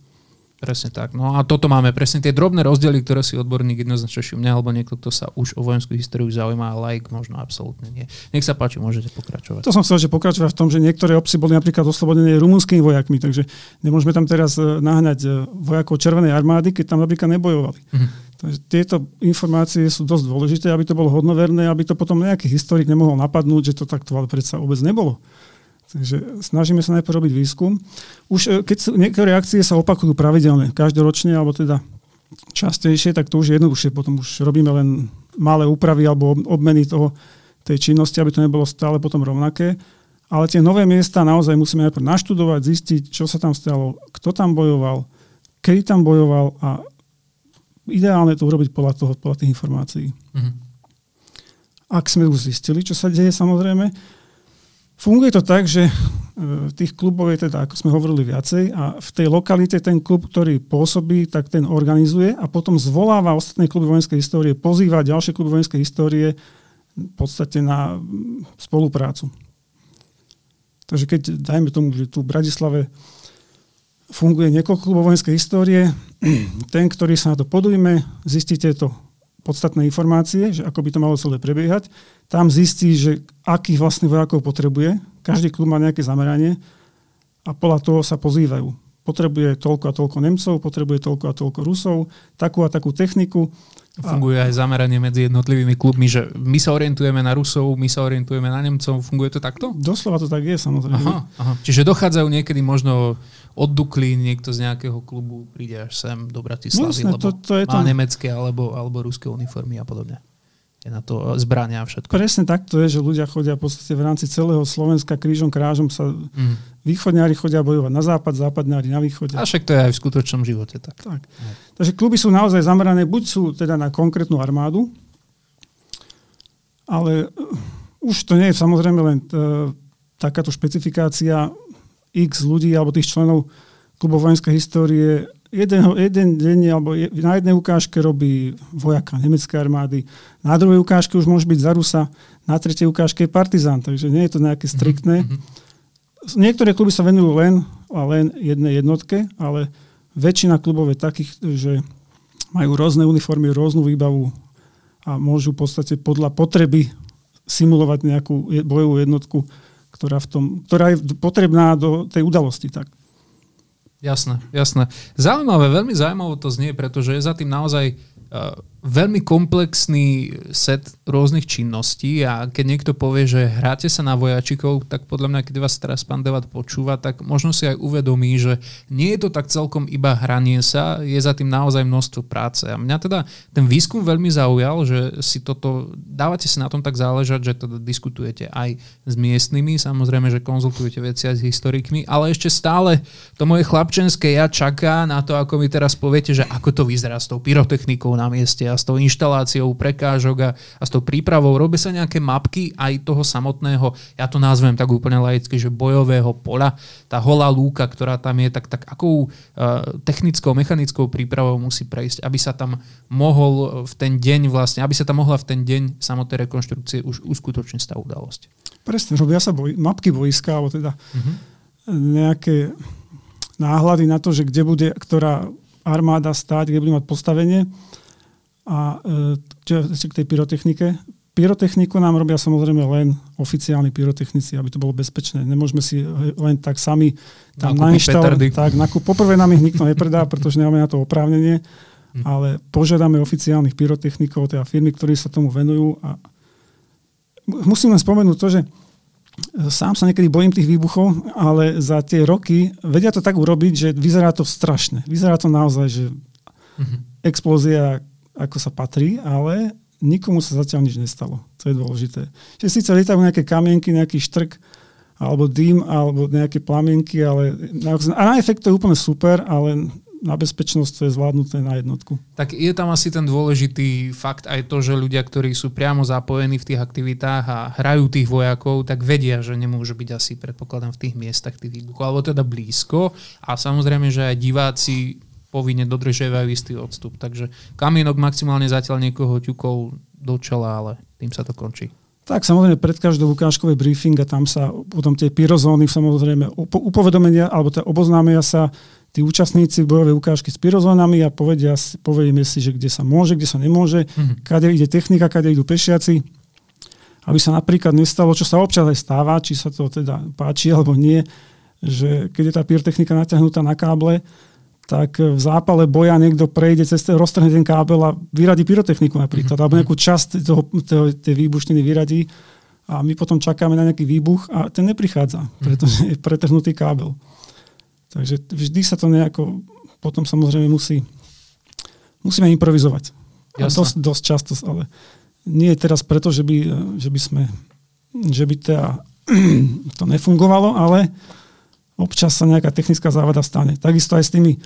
Presne tak. No a toto máme presne tie drobné rozdiely, ktoré si odborník jednoznačne všimne, alebo niekto, kto sa už o vojenskú históriu zaujíma, like možno absolútne nie. Nech sa páči, môžete pokračovať. To som chcel, že pokračovať v tom, že niektoré obci boli napríklad oslobodené rumunskými vojakmi, takže nemôžeme tam teraz e, nahnať e, vojakov Červenej armády, keď tam napríklad nebojovali. Mhm. Takže tieto informácie sú dosť dôležité, aby to bolo hodnoverné, aby to potom nejaký historik nemohol napadnúť, že to takto ale predsa vôbec nebolo. Takže snažíme sa najprv robiť výskum. Už e, keď niektoré akcie sa opakujú pravidelne, každoročne, alebo teda častejšie, tak to už je jednoduchšie. Potom už robíme len malé úpravy alebo obmeny toho, tej činnosti, aby to nebolo stále potom rovnaké. Ale tie nové miesta naozaj musíme najprv naštudovať, zistiť, čo sa tam stalo, kto tam bojoval, kedy tam bojoval a ideálne to urobiť podľa, toho, podľa tých informácií. Mm-hmm. Ak sme už zistili, čo sa deje samozrejme, Funguje to tak, že e, tých klubov je teda, ako sme hovorili, viacej a v tej lokalite ten klub, ktorý pôsobí, tak ten organizuje a potom zvoláva ostatné kluby vojenskej histórie, pozýva ďalšie kluby vojenskej histórie v podstate na spoluprácu. Takže keď, dajme tomu, že tu v Bratislave funguje niekoľko klubov vojenskej histórie, ten, ktorý sa na to podujme, zistíte to podstatné informácie, že ako by to malo celé prebiehať. Tam zistí, že akých vlastných vojakov potrebuje. Každý klub má nejaké zameranie a podľa toho sa pozývajú. Potrebuje toľko a toľko Nemcov, potrebuje toľko a toľko Rusov, takú a takú techniku. Funguje aj zameranie medzi jednotlivými klubmi, že my sa orientujeme na Rusov, my sa orientujeme na Nemcov. Funguje to takto? Doslova to tak je, samozrejme. Aha, aha. Čiže dochádzajú niekedy možno odduklí niekto z nejakého klubu, príde až sem do Bratislavy, no, lebo to, to je má to... nemecké alebo, alebo ruské uniformy a podobne. Je na to zbrania a všetko. Presne tak to je, že ľudia chodia v podstate v rámci celého Slovenska krížom krážom sa mm. východňári chodia bojovať na západ, západňári na východe. A však to je aj v skutočnom živote tak. tak. Takže kluby sú naozaj zamerané, buď sú teda na konkrétnu armádu, ale uh, už to nie je samozrejme len uh, takáto špecifikácia x ľudí alebo tých členov klubov vojenskej histórie jeden, jeden deň alebo je, na jednej ukážke robí vojaka nemeckej armády, na druhej ukážke už môže byť za Rusa, na tretej ukážke je partizán, takže nie je to nejaké striktné. Mm-hmm. Niektoré kluby sa venujú len a len jednej jednotke, ale väčšina klubov je takých, že majú rôzne uniformy, rôznu výbavu a môžu v podstate podľa potreby simulovať nejakú bojovú jednotku ktorá, v tom, ktorá je potrebná do tej udalosti. Tak. Jasné, jasné. Zaujímavé, veľmi zaujímavé to znie, pretože je za tým naozaj uh, veľmi komplexný set rôznych činností a keď niekto povie, že hráte sa na vojačikov, tak podľa mňa, keď vás teraz pán Devat počúva, tak možno si aj uvedomí, že nie je to tak celkom iba hranie sa, je za tým naozaj množstvo práce. A mňa teda ten výskum veľmi zaujal, že si toto, dávate si na tom tak záležať, že teda diskutujete aj s miestnymi, samozrejme, že konzultujete veci aj s historikmi, ale ešte stále to moje chlapčenské ja čaká na to, ako mi teraz poviete, že ako to vyzerá s tou pyrotechnikou na mieste a s tou inštaláciou prekážok a, a s tou prípravou. Robia sa nejaké mapky aj toho samotného, ja to nazvem tak úplne laicky, že bojového pola, tá holá lúka, ktorá tam je, tak, tak akou uh, technickou, mechanickou prípravou musí prejsť, aby sa tam mohol v ten deň vlastne, aby sa tam mohla v ten deň samotnej rekonštrukcie už uskutočniť tá udalosť. Presne, robia sa boj, mapky vojska, alebo teda uh-huh. nejaké náhľady na to, že kde bude ktorá armáda stáť, kde bude mať postavenie. A e, ešte k tej pyrotechnike. Pyrotechniku nám robia samozrejme len oficiálni pyrotechnici, aby to bolo bezpečné. Nemôžeme si len tak sami tam nainštalovať. Tak, nakup, poprvé nám ich nikto nepredá, pretože nemáme na to oprávnenie, hm. ale požiadame oficiálnych pyrotechnikov, teda firmy, ktorí sa tomu venujú. A musím len spomenúť to, že sám sa niekedy bojím tých výbuchov, ale za tie roky vedia to tak urobiť, že vyzerá to strašne. Vyzerá to naozaj, že mm-hmm. explózia ako sa patrí, ale nikomu sa zatiaľ nič nestalo. To je dôležité. Že síce lietajú nejaké kamienky, nejaký štrk, alebo dým, alebo nejaké plamienky, ale a na efekt to je úplne super, ale na bezpečnosť to je zvládnuté na jednotku. Tak je tam asi ten dôležitý fakt aj to, že ľudia, ktorí sú priamo zapojení v tých aktivitách a hrajú tých vojakov, tak vedia, že nemôžu byť asi, predpokladám, v tých miestach tých výbuchov, alebo teda blízko. A samozrejme, že aj diváci povinne dodržiavajú istý odstup. Takže kamienok maximálne zatiaľ niekoho ťukol do čela, ale tým sa to končí. Tak samozrejme pred každou ukážkový briefing a tam sa potom tie pyrozóny samozrejme upovedomenia alebo teda oboznámia sa tí účastníci bojovej ukážky s pyrozónami a povedia, povieme si, že kde sa môže, kde sa nemôže, mm-hmm. kade ide technika, kade idú pešiaci. Aby sa napríklad nestalo, čo sa občas aj stáva, či sa to teda páči alebo nie, že keď je tá pyrotechnika natiahnutá na káble, tak v zápale boja niekto prejde cez ten, roztrhne ten kábel a vyradí pyrotechniku napríklad, mm-hmm. alebo nejakú časť toho, toho, tej výbušniny vyradí a my potom čakáme na nejaký výbuch a ten neprichádza, mhm. pretože je pretrhnutý kábel. Takže vždy sa to nejako potom samozrejme musí musíme improvizovať. A dosť, dosť často, ale nie je teraz preto, že by, že by sme že by teda to nefungovalo, ale občas sa nejaká technická závada stane. Takisto aj s tými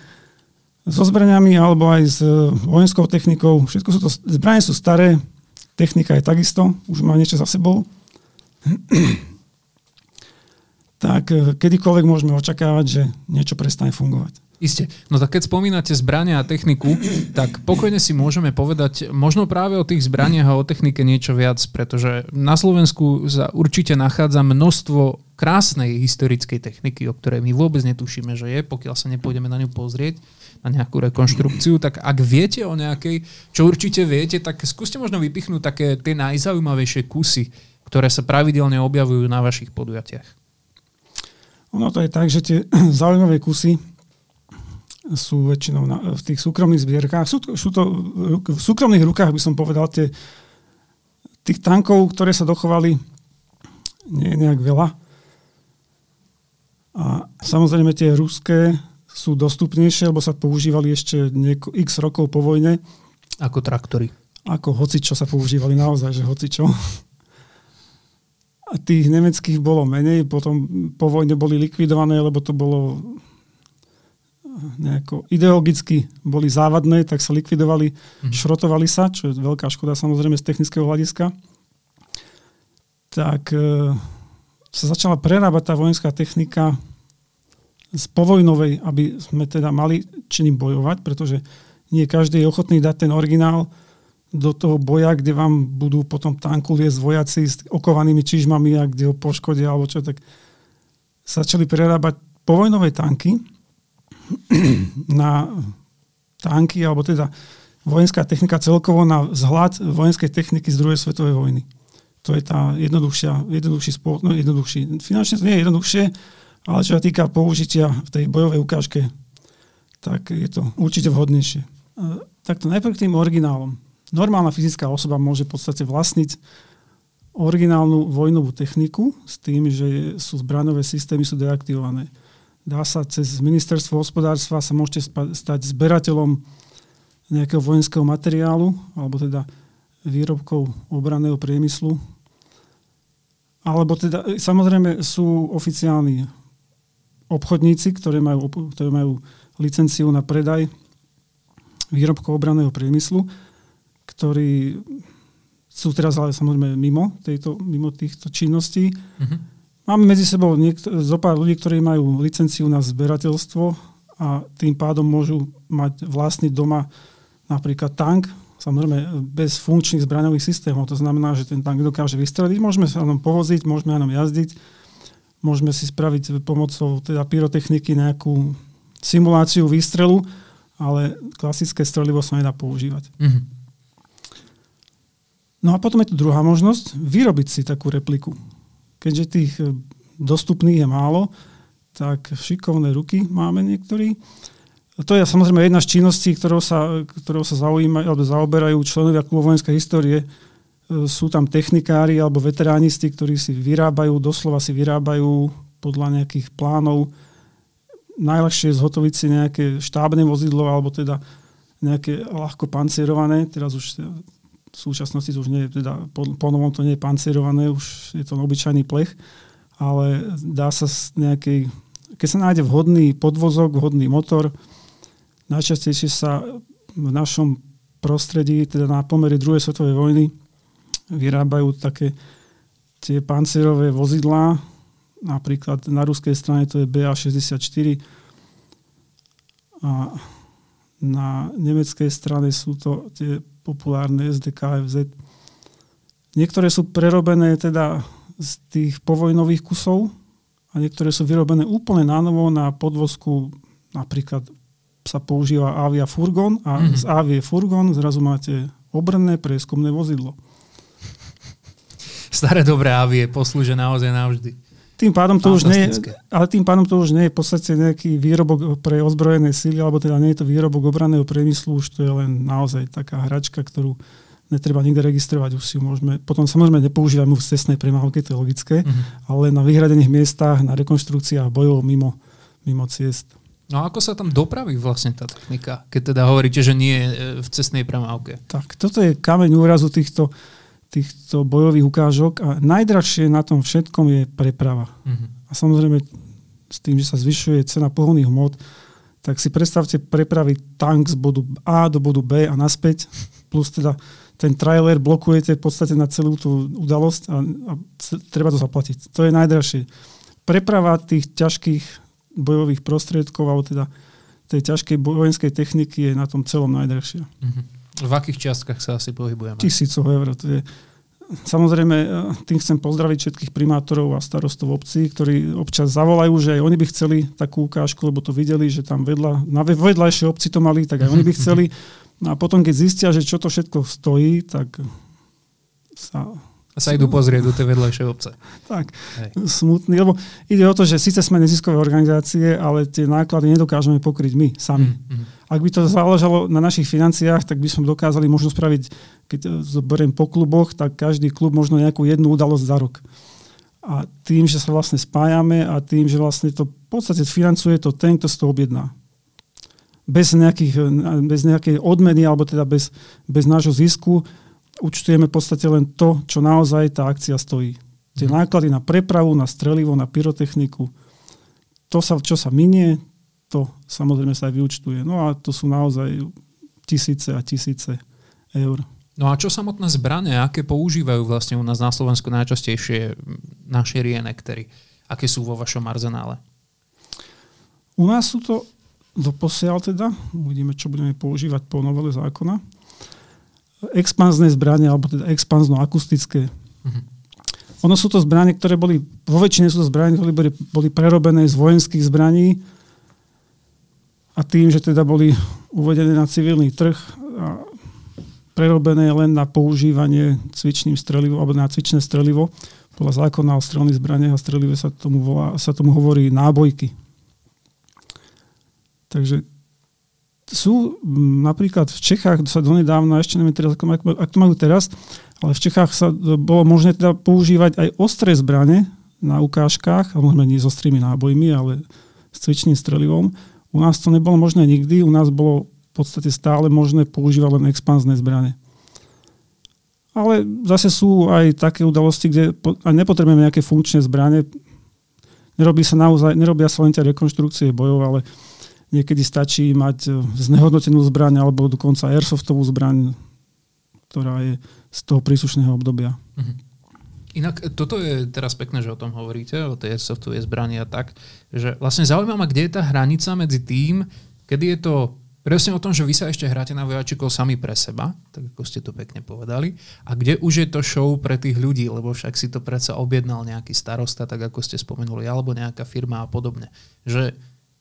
so zbraniami alebo aj s e, vojenskou technikou. Všetko sú to, zbranie sú staré, technika je takisto, už má niečo za sebou. tak e, kedykoľvek môžeme očakávať, že niečo prestane fungovať. Isté. No tak keď spomínate zbrania a techniku, tak pokojne si môžeme povedať možno práve o tých zbraniach a o technike niečo viac, pretože na Slovensku sa určite nachádza množstvo krásnej historickej techniky, o ktorej my vôbec netušíme, že je, pokiaľ sa nepôjdeme na ňu pozrieť, na nejakú rekonštrukciu, tak ak viete o nejakej, čo určite viete, tak skúste možno vypichnúť také tie najzaujímavejšie kusy, ktoré sa pravidelne objavujú na vašich podujatiach. Ono to je tak, že tie zaujímavé kusy sú väčšinou na, v tých súkromných zbierkách. Sú, sú to v súkromných rukách, by som povedal, tie, tých tankov, ktoré sa dochovali, nie je nejak veľa. A samozrejme tie ruské sú dostupnejšie, lebo sa používali ešte nieko, x rokov po vojne. Ako traktory. Ako hocičo sa používali naozaj, že hocičo. A tých nemeckých bolo menej, potom po vojne boli likvidované, lebo to bolo nejako ideologicky boli závadné, tak sa likvidovali, mm. šrotovali sa, čo je veľká škoda samozrejme z technického hľadiska. Tak e, sa začala prerábať tá vojenská technika z povojnovej, aby sme teda mali čím bojovať, pretože nie každý je ochotný dať ten originál do toho boja, kde vám budú potom tanku liesť vojaci s okovanými čižmami a kde ho poškodia alebo čo, tak začali prerábať povojnové tanky na tanky, alebo teda vojenská technika celkovo na vzhľad vojenskej techniky z druhej svetovej vojny. To je tá jednoduchšia, jednoduchší spôsob, no jednoduchší, finančne to nie je jednoduchšie, ale čo sa týka použitia v tej bojovej ukážke, tak je to určite vhodnejšie. Takto najprv k tým originálom. Normálna fyzická osoba môže v podstate vlastniť originálnu vojnovú techniku s tým, že sú zbraňové systémy sú deaktivované dá sa cez ministerstvo hospodárstva sa môžete stať zberateľom nejakého vojenského materiálu, alebo teda výrobkov obraného priemyslu. Alebo teda, samozrejme sú oficiálni obchodníci, ktorí majú, ktorí majú licenciu na predaj výrobkov obraného priemyslu, ktorí sú teraz ale samozrejme mimo, tejto, mimo týchto činností. Mm-hmm Máme medzi sebou niekto, zo pár ľudí, ktorí majú licenciu na zberateľstvo a tým pádom môžu mať vlastný doma napríklad tank, samozrejme bez funkčných zbraňových systémov. To znamená, že ten tank dokáže vystreliť, môžeme sa na ňom povoziť, môžeme na ňom jazdiť, môžeme si spraviť pomocou teda pyrotechniky nejakú simuláciu výstrelu, ale klasické strelivo sa nedá používať. Mm-hmm. No a potom je tu druhá možnosť, vyrobiť si takú repliku keďže tých e, dostupných je málo, tak šikovné ruky máme niektorí. To je samozrejme jedna z činností, ktorou sa, ktorou sa zaujímajú alebo zaoberajú členovia klubu vojenskej histórie. E, sú tam technikári alebo veteránisti, ktorí si vyrábajú, doslova si vyrábajú podľa nejakých plánov. Najľahšie je zhotoviť si nejaké štábne vozidlo alebo teda nejaké ľahko pancierované. Teraz už v súčasnosti už nie je, teda po, po novom to nie je pancierované, už je to obyčajný plech, ale dá sa z nejakej, keď sa nájde vhodný podvozok, vhodný motor, najčastejšie sa v našom prostredí, teda na pomery druhej svetovej vojny, vyrábajú také tie pancierové vozidlá, napríklad na ruskej strane to je BA-64 a na nemeckej strane sú to tie populárne SDKFZ. Niektoré sú prerobené teda z tých povojnových kusov a niektoré sú vyrobené úplne nánovo na podvozku, napríklad sa používa Avia Furgon a mm-hmm. z Avie Furgon zrazu máte obrné prieskumné vozidlo. Staré dobré Avie poslúže naozaj navždy. Tým pádom to už nie, ale tým pádom to už nie je v podstate nejaký výrobok pre ozbrojené síly, alebo teda nie je to výrobok obraného priemyslu, už to je len naozaj taká hračka, ktorú netreba nikde registrovať, už si môžeme, potom samozrejme nepoužívať mu v cestnej premávke, to je logické, uh-huh. ale na vyhradených miestach, na rekonštrukciách bojov mimo, mimo ciest. No a ako sa tam dopraví vlastne tá technika, keď teda hovoríte, že nie je v cestnej premávke? Tak, toto je kameň úrazu týchto týchto bojových ukážok a najdražšie na tom všetkom je preprava. Uh-huh. A samozrejme s tým, že sa zvyšuje cena pohonných hmot, tak si predstavte prepraviť tank z bodu A do bodu B a naspäť, plus teda ten trailer blokujete v podstate na celú tú udalosť a, a treba to zaplatiť. To je najdražšie. Preprava tých ťažkých bojových prostriedkov, alebo teda tej ťažkej vojenskej techniky je na tom celom najdražšia. Uh-huh. V akých čiastkách sa asi pohybujeme? Tisícov eur. To je, Samozrejme, e, tým chcem pozdraviť všetkých primátorov a starostov obcí, ktorí občas zavolajú, že aj oni by chceli takú ukážku, lebo to videli, že tam vedľa, na vedľajšej obci to mali, tak aj oni by chceli. A potom, keď zistia, že čo to všetko stojí, tak sa a sa idú pozrieť do tej vedľajšej obce. Tak, Hej. smutný, lebo ide o to, že síce sme neziskové organizácie, ale tie náklady nedokážeme pokryť my sami. Mm-hmm. Ak by to záležalo na našich financiách, tak by sme dokázali možno spraviť, keď zoberiem po kluboch, tak každý klub možno nejakú jednu udalosť za rok. A tým, že sa vlastne spájame a tým, že vlastne to v podstate financuje to ten, kto z toho objedná. Bez, nejakých, bez nejakej odmeny alebo teda bez, bez nášho zisku účtujeme v podstate len to, čo naozaj tá akcia stojí. Tie mm. náklady na prepravu, na strelivo, na pyrotechniku, to, sa, čo sa minie, to samozrejme sa aj vyučtuje. No a to sú naozaj tisíce a tisíce eur. No a čo samotné zbranie, aké používajú vlastne u nás na Slovensku najčastejšie naše rienektery? Aké sú vo vašom arzenále? U nás sú to doposiaľ teda, uvidíme, čo budeme používať po novele zákona, expanzné zbranie, alebo teda expanzno-akustické. Uh-huh. Ono sú to zbranie, ktoré boli, vo väčšine sú to zbranie, ktoré boli, boli prerobené z vojenských zbraní a tým, že teda boli uvedené na civilný trh a prerobené len na používanie cvičným strelivom, alebo na cvičné strelivo, podľa zákona o strelných zbraniach a strelive sa tomu, volá, sa tomu hovorí nábojky. Takže sú napríklad v Čechách sa donedávna, ešte neviem teraz, ak to majú teraz, ale v Čechách sa bolo možné teda používať aj ostré zbrane na ukážkach, a možno nie s ostrými nábojmi, ale s cvičným strelivom. U nás to nebolo možné nikdy, u nás bolo v podstate stále možné používať len expanzné zbrane. Ale zase sú aj také udalosti, kde nepotrebujeme nejaké funkčné zbranie. Nerobí sa naozaj, nerobia sa len tie rekonštrukcie bojov, ale Niekedy stačí mať e, znehodnotenú zbraň alebo dokonca airsoftovú zbraň, ktorá je z toho príslušného obdobia. Uh-huh. Inak toto je teraz pekné, že o tom hovoríte, o tej airsoftovej zbrani a tak, že vlastne zaujíma ma, kde je tá hranica medzi tým, kedy je to presne o tom, že vy sa ešte hráte na vojačikov sami pre seba, tak ako ste to pekne povedali, a kde už je to show pre tých ľudí, lebo však si to predsa objednal nejaký starosta, tak ako ste spomenuli, alebo nejaká firma a podobne. Že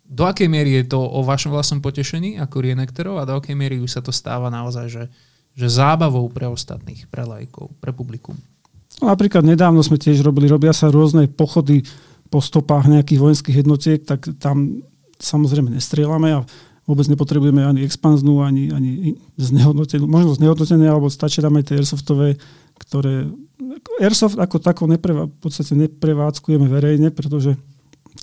do akej miery je to o vašom vlastnom potešení ako rienektorov a do akej miery už sa to stáva naozaj, že, že zábavou pre ostatných, pre lajkov, pre publikum? No, napríklad nedávno sme tiež robili, robia sa rôzne pochody po stopách nejakých vojenských jednotiek, tak tam samozrejme nestrieľame a vôbec nepotrebujeme ani expanznú, ani, ani znehodnotenú, možno znehodnotené, alebo stačí tam aj tie airsoftové, ktoré... Airsoft ako tako nepreva, v podstate neprevádzkujeme verejne, pretože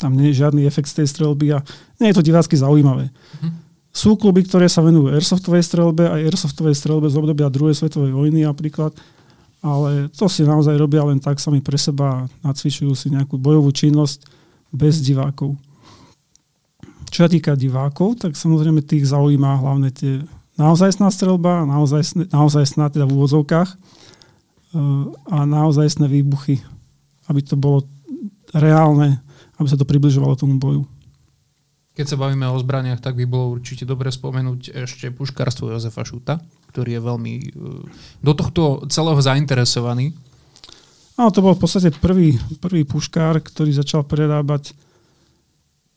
tam nie je žiadny efekt z tej strelby a nie je to divácky zaujímavé. Uh-huh. Sú kluby, ktoré sa venujú airsoftovej strelbe aj airsoftovej strelbe z obdobia druhej svetovej vojny napríklad, ale to si naozaj robia len tak sami pre seba nacvičujú si nejakú bojovú činnosť bez divákov. Čo sa týka divákov, tak samozrejme tých zaujíma hlavne tie naozajstná strelba, naozaj, naozajstná teda v úvodzovkách e, a naozajstné výbuchy, aby to bolo reálne aby sa to približovalo tomu boju. Keď sa bavíme o zbraniach, tak by bolo určite dobre spomenúť ešte puškárstvo Jozefa Šuta. Ktorý je veľmi e, do tohto celého zainteresovaný. Áno, to bol v podstate prvý, prvý puškár, ktorý začal prerábať,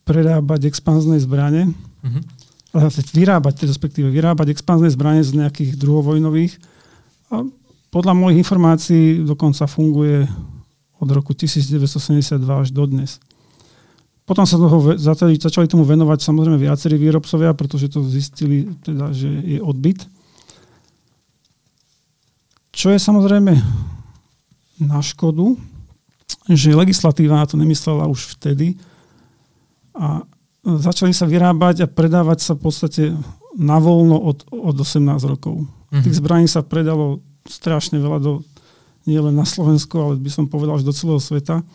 prerábať expanzné zbranie. Uh-huh. Vyrábať, respektíve vyrábať expanzné zbranie z nejakých druhovojnových. A podľa mojich informácií dokonca funguje od roku 1972 až dodnes. Potom sa toho začali, začali tomu venovať samozrejme viacerí výrobcovia, pretože to zistili, teda, že je odbyt. Čo je samozrejme na škodu, že legislatíva na to nemyslela už vtedy a začali sa vyrábať a predávať sa v podstate na voľno od, od 18 rokov. Mm-hmm. Tých zbraní sa predalo strašne veľa do, nie len na Slovensku, ale by som povedal až do celého sveta.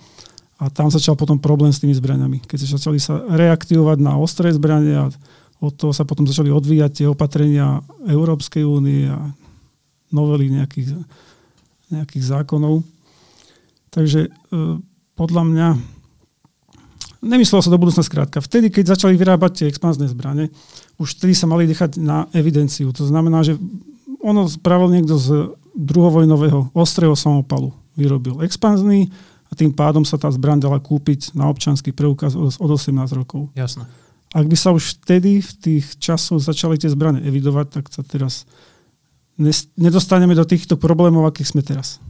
A tam začal potom problém s tými zbraniami. Keď sa začali sa reaktivovať na ostré zbrania a od toho sa potom začali odvíjať tie opatrenia Európskej únie a novely nejakých, nejakých zákonov. Takže e, podľa mňa nemyslelo sa do budúcna skrátka. Vtedy, keď začali vyrábať tie expanzné zbranie, už vtedy sa mali nechať na evidenciu. To znamená, že ono spravil niekto z druhovojnového ostrého samopalu. Vyrobil expanzný, a tým pádom sa tá zbraň dala kúpiť na občanský preukaz od 18 rokov. Jasné. Ak by sa už vtedy v tých časoch začali tie zbrane evidovať, tak sa teraz nedostaneme do týchto problémov, akých sme teraz.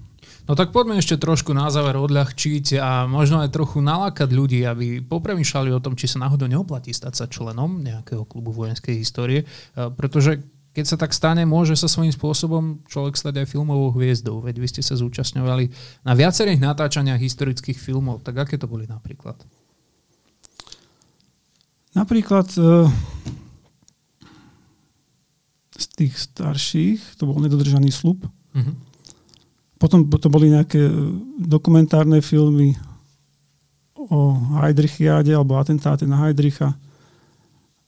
No tak poďme ešte trošku na záver odľahčiť a možno aj trochu nalákať ľudí, aby popremýšľali o tom, či sa náhodou neoplatí stať sa členom nejakého klubu vojenskej histórie, pretože keď sa tak stane, môže sa svojím spôsobom človek stať aj filmovou hviezdou. Veď vy ste sa zúčastňovali na viacerých natáčaniach historických filmov. Tak aké to boli napríklad? Napríklad e, z tých starších, to bol nedodržaný slub. Uh-huh. Potom to boli nejaké dokumentárne filmy o Heidrichiade alebo atentáte na Heidricha.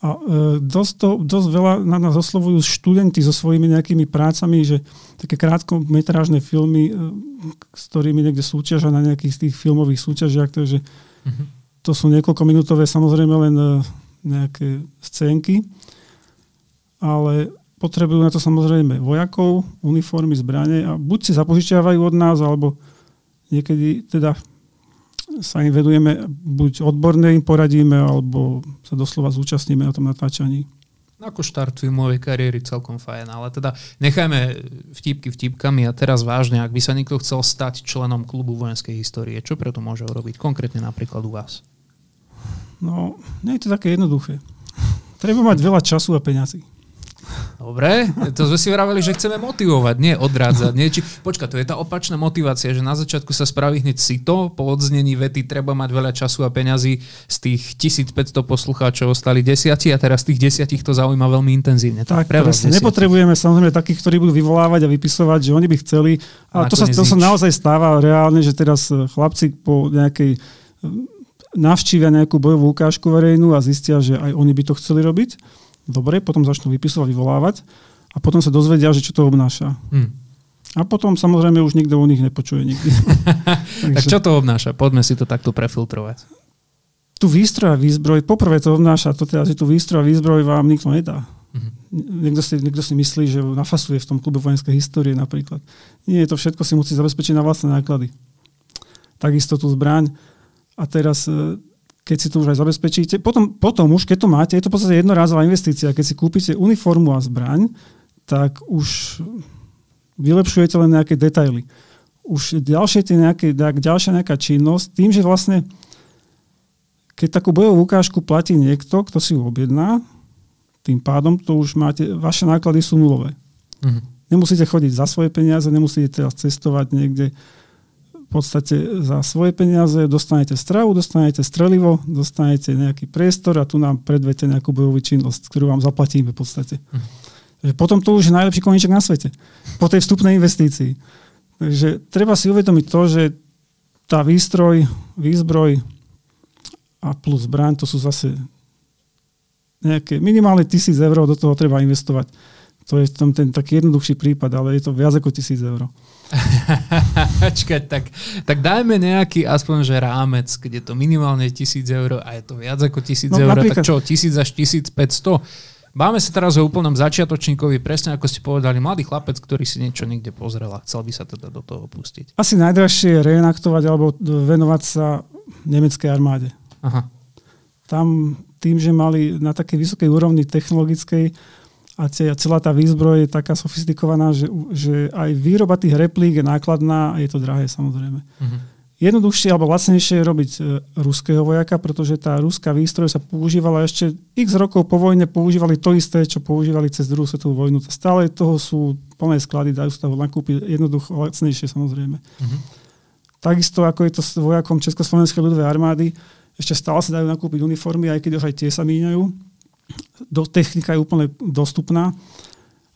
A e, dosť, to, dosť veľa na nás oslovujú študenti so svojimi nejakými prácami, že také krátkometrážne filmy, e, s ktorými niekde súťažia na nejakých z tých filmových súťažiach, takže uh-huh. to sú niekoľko minútové samozrejme len e, nejaké scénky, ale potrebujú na to samozrejme vojakov, uniformy, zbranie a buď si zapožičiavajú od nás, alebo niekedy teda sa im vedujeme, buď odborne im poradíme, alebo sa doslova zúčastníme na tom natáčaní. Ako štart filmovej kariéry celkom fajn, ale teda nechajme vtipky vtipkami a teraz vážne, ak by sa niekto chcel stať členom klubu vojenskej histórie, čo preto môže urobiť konkrétne napríklad u vás? No, nie je to také jednoduché. Treba mať veľa času a peňazí. Dobre, to sme si vraveli, že chceme motivovať, nie odrádzať. Nie? Či, počka, to je tá opačná motivácia, že na začiatku sa spraví hneď sito, po odznení vety treba mať veľa času a peňazí. Z tých 1500 poslucháčov ostali desiatí a teraz tých desiatich to zaujíma veľmi intenzívne. Tak, pre vás nepotrebujeme samozrejme takých, ktorí budú vyvolávať a vypisovať, že oni by chceli. A to sa, to sa naozaj stáva reálne, že teraz eh, chlapci po nejakej eh, navštívia nejakú bojovú ukážku verejnú a zistia, že aj oni by to chceli robiť Dobre, potom začnú vypisovať, vyvolávať a potom sa dozvedia, že čo to obnáša. Hmm. A potom samozrejme už nikto o nich nepočuje nikdy. tak čo to obnáša? Poďme si to takto prefiltrovať. Tu výstroj a výzbroj, poprvé to obnáša to teda, že tu výstroj a výzbroj vám nikto nedá. Mm-hmm. Niekto, si, niekto si myslí, že nafasuje v tom klube vojenskej histórie napríklad. Nie, to všetko si musí zabezpečiť na vlastné náklady. Takisto tú zbraň. A teraz e, keď si to už aj zabezpečíte. Potom, potom už, keď to máte, je to v podstate jednorázová investícia. Keď si kúpite uniformu a zbraň, tak už vylepšujete len nejaké detaily. Už ďalšie tie nejaké, ďalšia nejaká činnosť, tým, že vlastne keď takú bojovú ukážku platí niekto, kto si ju objedná, tým pádom to už máte, vaše náklady sú nulové. Mm-hmm. Nemusíte chodiť za svoje peniaze, nemusíte teraz cestovať niekde podstate za svoje peniaze dostanete stravu, dostanete strelivo, dostanete nejaký priestor a tu nám predvete nejakú bojovú činnosť, ktorú vám zaplatíme v podstate. Mhm. Potom to už je najlepší koniček na svete. Po tej vstupnej investícii. Takže treba si uvedomiť to, že tá výstroj, výzbroj a plus zbraň, to sú zase nejaké minimálne tisíc eur, do toho treba investovať. To je tam ten taký jednoduchší prípad, ale je to viac ako tisíc eur. Čakať, tak, tak dajme nejaký aspoň že rámec, keď je to minimálne 1000 eur a je to viac ako 1000 no, eur, tak čo, 1000 až 1500? Báme sa teraz o úplnom začiatočníkovi, presne ako ste povedali, mladý chlapec, ktorý si niečo niekde pozrel a chcel by sa teda do toho pustiť. Asi najdražšie je reenaktovať alebo venovať sa nemeckej armáde. Aha. Tam tým, že mali na takej vysokej úrovni technologickej a celá tá výzbroj je taká sofistikovaná, že, že aj výroba tých replík je nákladná a je to drahé samozrejme. Uh-huh. Jednoduchšie alebo lacnejšie je robiť e, ruského vojaka, pretože tá ruská výstroj sa používala ešte x rokov po vojne, používali to isté, čo používali cez druhú svetovú vojnu. Stále toho sú plné sklady, dajú sa toho nakúpiť jednoducho lacnejšie samozrejme. Uh-huh. Takisto ako je to s vojakom Československej ľudovej armády, ešte stále sa dajú nakúpiť uniformy, aj keď už aj tie sa míňajú. Do, technika je úplne dostupná.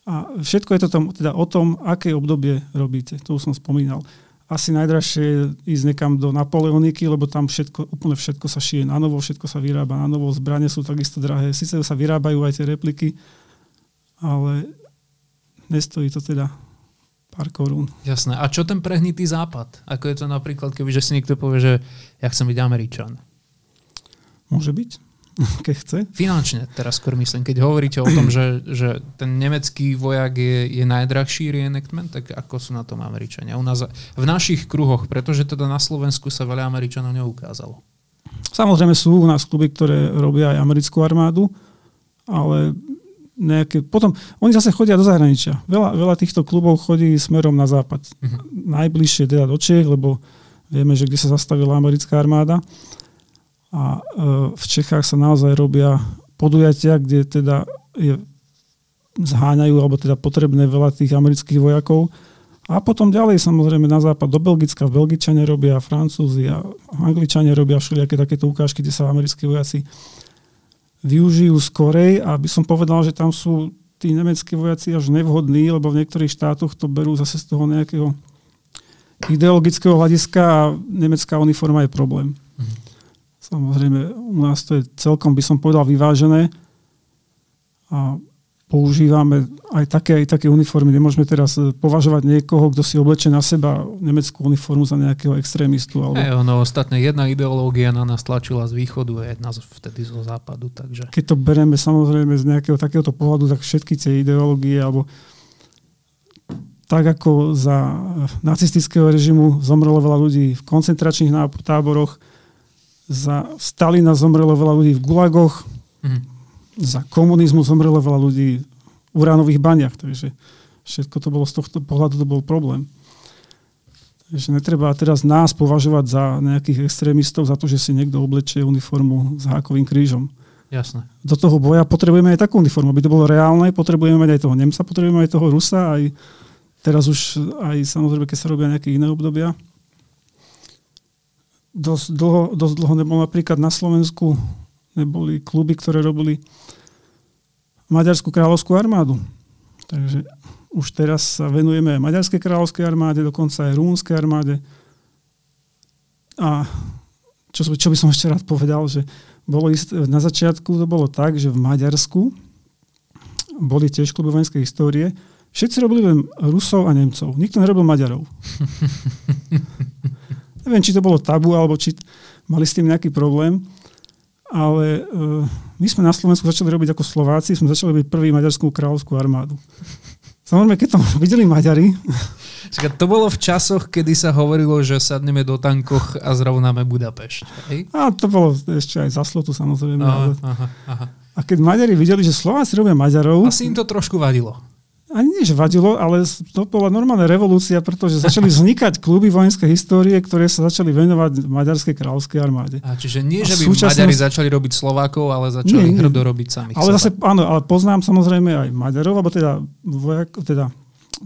A všetko je to tom, teda o tom, aké obdobie robíte. To už som spomínal asi najdražšie je ísť nekam do Napoleoniky, lebo tam všetko, úplne všetko sa šije na novo, všetko sa vyrába na novo, zbranie sú takisto drahé. Sice sa vyrábajú aj tie repliky, ale nestojí to teda pár korún. Jasné. A čo ten prehnitý západ? Ako je to napríklad, kebyže si niekto povie, že ja chcem byť Američan? Môže byť. keď chce. Finančne teraz skôr myslím. Keď hovoríte o tom, že, že ten nemecký vojak je, je najdrahší reenactment, tak ako sú na tom Američania? U nás, v našich kruhoch, pretože teda na Slovensku sa veľa Američanov neukázalo. Samozrejme sú u nás kluby, ktoré robia aj americkú armádu, ale nejaké... Potom, oni zase chodia do zahraničia. Veľa, veľa týchto klubov chodí smerom na západ. Uh-huh. Najbližšie teda do Čech, lebo vieme, že kde sa zastavila americká armáda. A e, v Čechách sa naozaj robia podujatia, kde teda je, zháňajú, alebo teda potrebné veľa tých amerických vojakov. A potom ďalej samozrejme na západ do Belgicka, v Belgičania robia, Francúzi a Angličania robia všelijaké takéto ukážky, kde sa americkí vojaci využijú skorej a by som povedal, že tam sú tí nemeckí vojaci až nevhodní, lebo v niektorých štátoch to berú zase z toho nejakého ideologického hľadiska a nemecká uniforma je problém. Samozrejme, u nás to je celkom, by som povedal, vyvážené a používame aj také, aj také uniformy. Nemôžeme teraz e, považovať niekoho, kto si oblečie na seba nemeckú uniformu za nejakého extrémistu. Alebo... Hey, ono, ostatne jedna ideológia na nás tlačila z východu a jedna vtedy zo západu. Takže... Keď to bereme samozrejme z nejakého takéhoto pohľadu, tak všetky tie ideológie alebo tak ako za nacistického režimu zomrelo veľa ľudí v koncentračných táboroch, za Stalina zomrelo veľa ľudí v gulagoch, mm. za komunizmu zomrelo veľa ľudí v uránových baniach. Takže všetko to bolo z tohto pohľadu to bol problém. Takže netreba teraz nás považovať za nejakých extrémistov za to, že si niekto oblečie uniformu s hákovým krížom. Jasné. Do toho boja potrebujeme aj takú uniformu, aby to bolo reálne, potrebujeme mať aj toho Nemca, potrebujeme aj toho Rusa, aj teraz už aj samozrejme, keď sa robia nejaké iné obdobia dosť dlho, dosť dlho nebol napríklad na Slovensku, neboli kluby, ktoré robili Maďarskú kráľovskú armádu. Takže už teraz sa venujeme aj Maďarskej kráľovskej armáde, dokonca aj Rúnskej armáde. A čo, čo by som ešte rád povedal, že bolo isté, na začiatku to bolo tak, že v Maďarsku boli tiež kluby vojenskej histórie. Všetci robili len Rusov a Nemcov. Nikto nerobil Maďarov. Neviem, či to bolo tabu, alebo či mali s tým nejaký problém, ale uh, my sme na Slovensku začali robiť ako Slováci, sme začali robiť prvý maďarskú kráľovskú armádu. Samozrejme, keď to videli Maďari... Čiže to bolo v časoch, kedy sa hovorilo, že sadneme do tankoch a zrovnáme Budapešť. Hej? A to bolo ešte aj za slotu, samozrejme. Aha, aha, aha. A keď Maďari videli, že Slováci robia Maďarov... Asi im to trošku vadilo ani nie, že vadilo, ale to bola normálna revolúcia, pretože začali vznikať kluby vojenskej histórie, ktoré sa začali venovať Maďarskej kráľovskej armáde. A čiže nie, že by súčasnosť... Maďari začali robiť Slovákov, ale začali nie, hrdo robiť samých Ale zase, áno, ale poznám samozrejme aj Maďarov, alebo teda, vojak, teda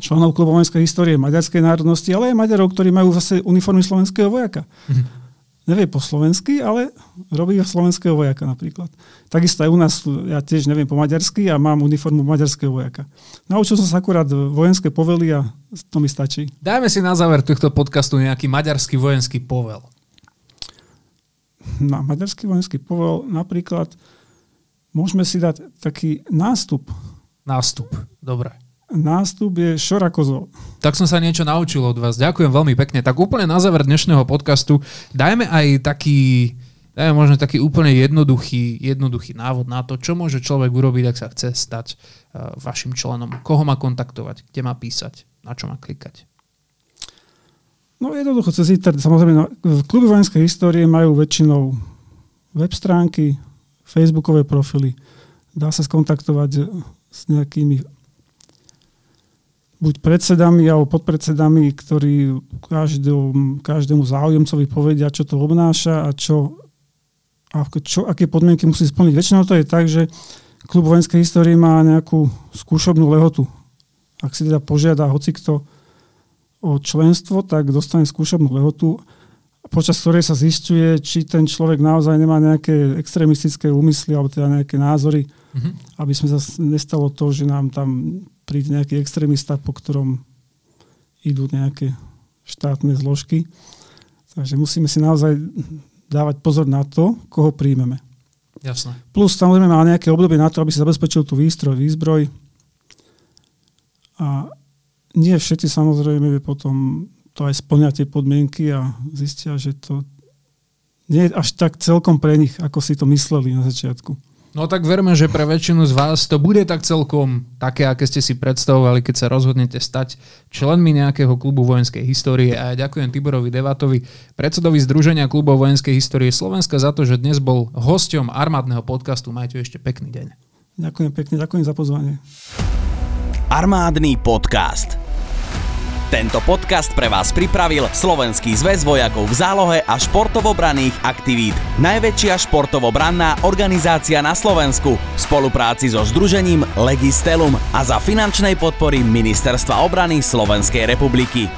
členov klubu vojenskej histórie maďarskej národnosti, ale aj Maďarov, ktorí majú zase uniformy slovenského vojaka. Mhm nevie po slovensky, ale robí slovenského vojaka napríklad. Takisto aj u nás, ja tiež neviem po maďarsky a mám uniformu maďarského vojaka. Naučil som sa akurát vojenské povely a to mi stačí. Dajme si na záver tohto podcastu nejaký maďarský vojenský povel. Na maďarský vojenský povel napríklad môžeme si dať taký nástup. Nástup, dobre nástup je Šorakozov. Tak som sa niečo naučil od vás. Ďakujem veľmi pekne. Tak úplne na záver dnešného podcastu dajme aj taký Dajme možno taký úplne jednoduchý, jednoduchý návod na to, čo môže človek urobiť, ak sa chce stať uh, vašim členom. Koho má kontaktovať, kde má písať, na čo má klikať. No jednoducho cez internet. Samozrejme, no, v kluby vojenskej histórie majú väčšinou web stránky, facebookové profily. Dá sa skontaktovať s nejakými buď predsedami alebo podpredsedami, ktorí každému, každému záujemcovi povedia, čo to obnáša a čo a čo, aké podmienky musí splniť. Väčšinou to je tak, že klub vojenskej histórie má nejakú skúšobnú lehotu. Ak si teda požiada hocikto o členstvo, tak dostane skúšobnú lehotu, počas ktorej sa zistuje, či ten človek naozaj nemá nejaké extrémistické úmysly alebo teda nejaké názory, mm-hmm. aby sme sa nestalo to, že nám tam príde nejaký extrémista, po ktorom idú nejaké štátne zložky. Takže musíme si naozaj dávať pozor na to, koho príjmeme. Jasné. Plus samozrejme má nejaké obdobie na to, aby si zabezpečil tú výstroj, výzbroj. A nie všetci samozrejme potom to aj splňa tie podmienky a zistia, že to nie je až tak celkom pre nich, ako si to mysleli na začiatku. No tak verme, že pre väčšinu z vás to bude tak celkom také, aké ste si predstavovali, keď sa rozhodnete stať členmi nejakého klubu vojenskej histórie. A ja ďakujem Tiborovi Devatovi, predsedovi Združenia klubov vojenskej histórie Slovenska za to, že dnes bol hosťom armádneho podcastu. Majte ešte pekný deň. Ďakujem pekne, ďakujem za pozvanie. Armádny podcast. Tento podcast pre vás pripravil Slovenský zväz vojakov v zálohe a športovobranných aktivít. Najväčšia športovobranná organizácia na Slovensku v spolupráci so Združením Legistelum a za finančnej podpory Ministerstva obrany Slovenskej republiky.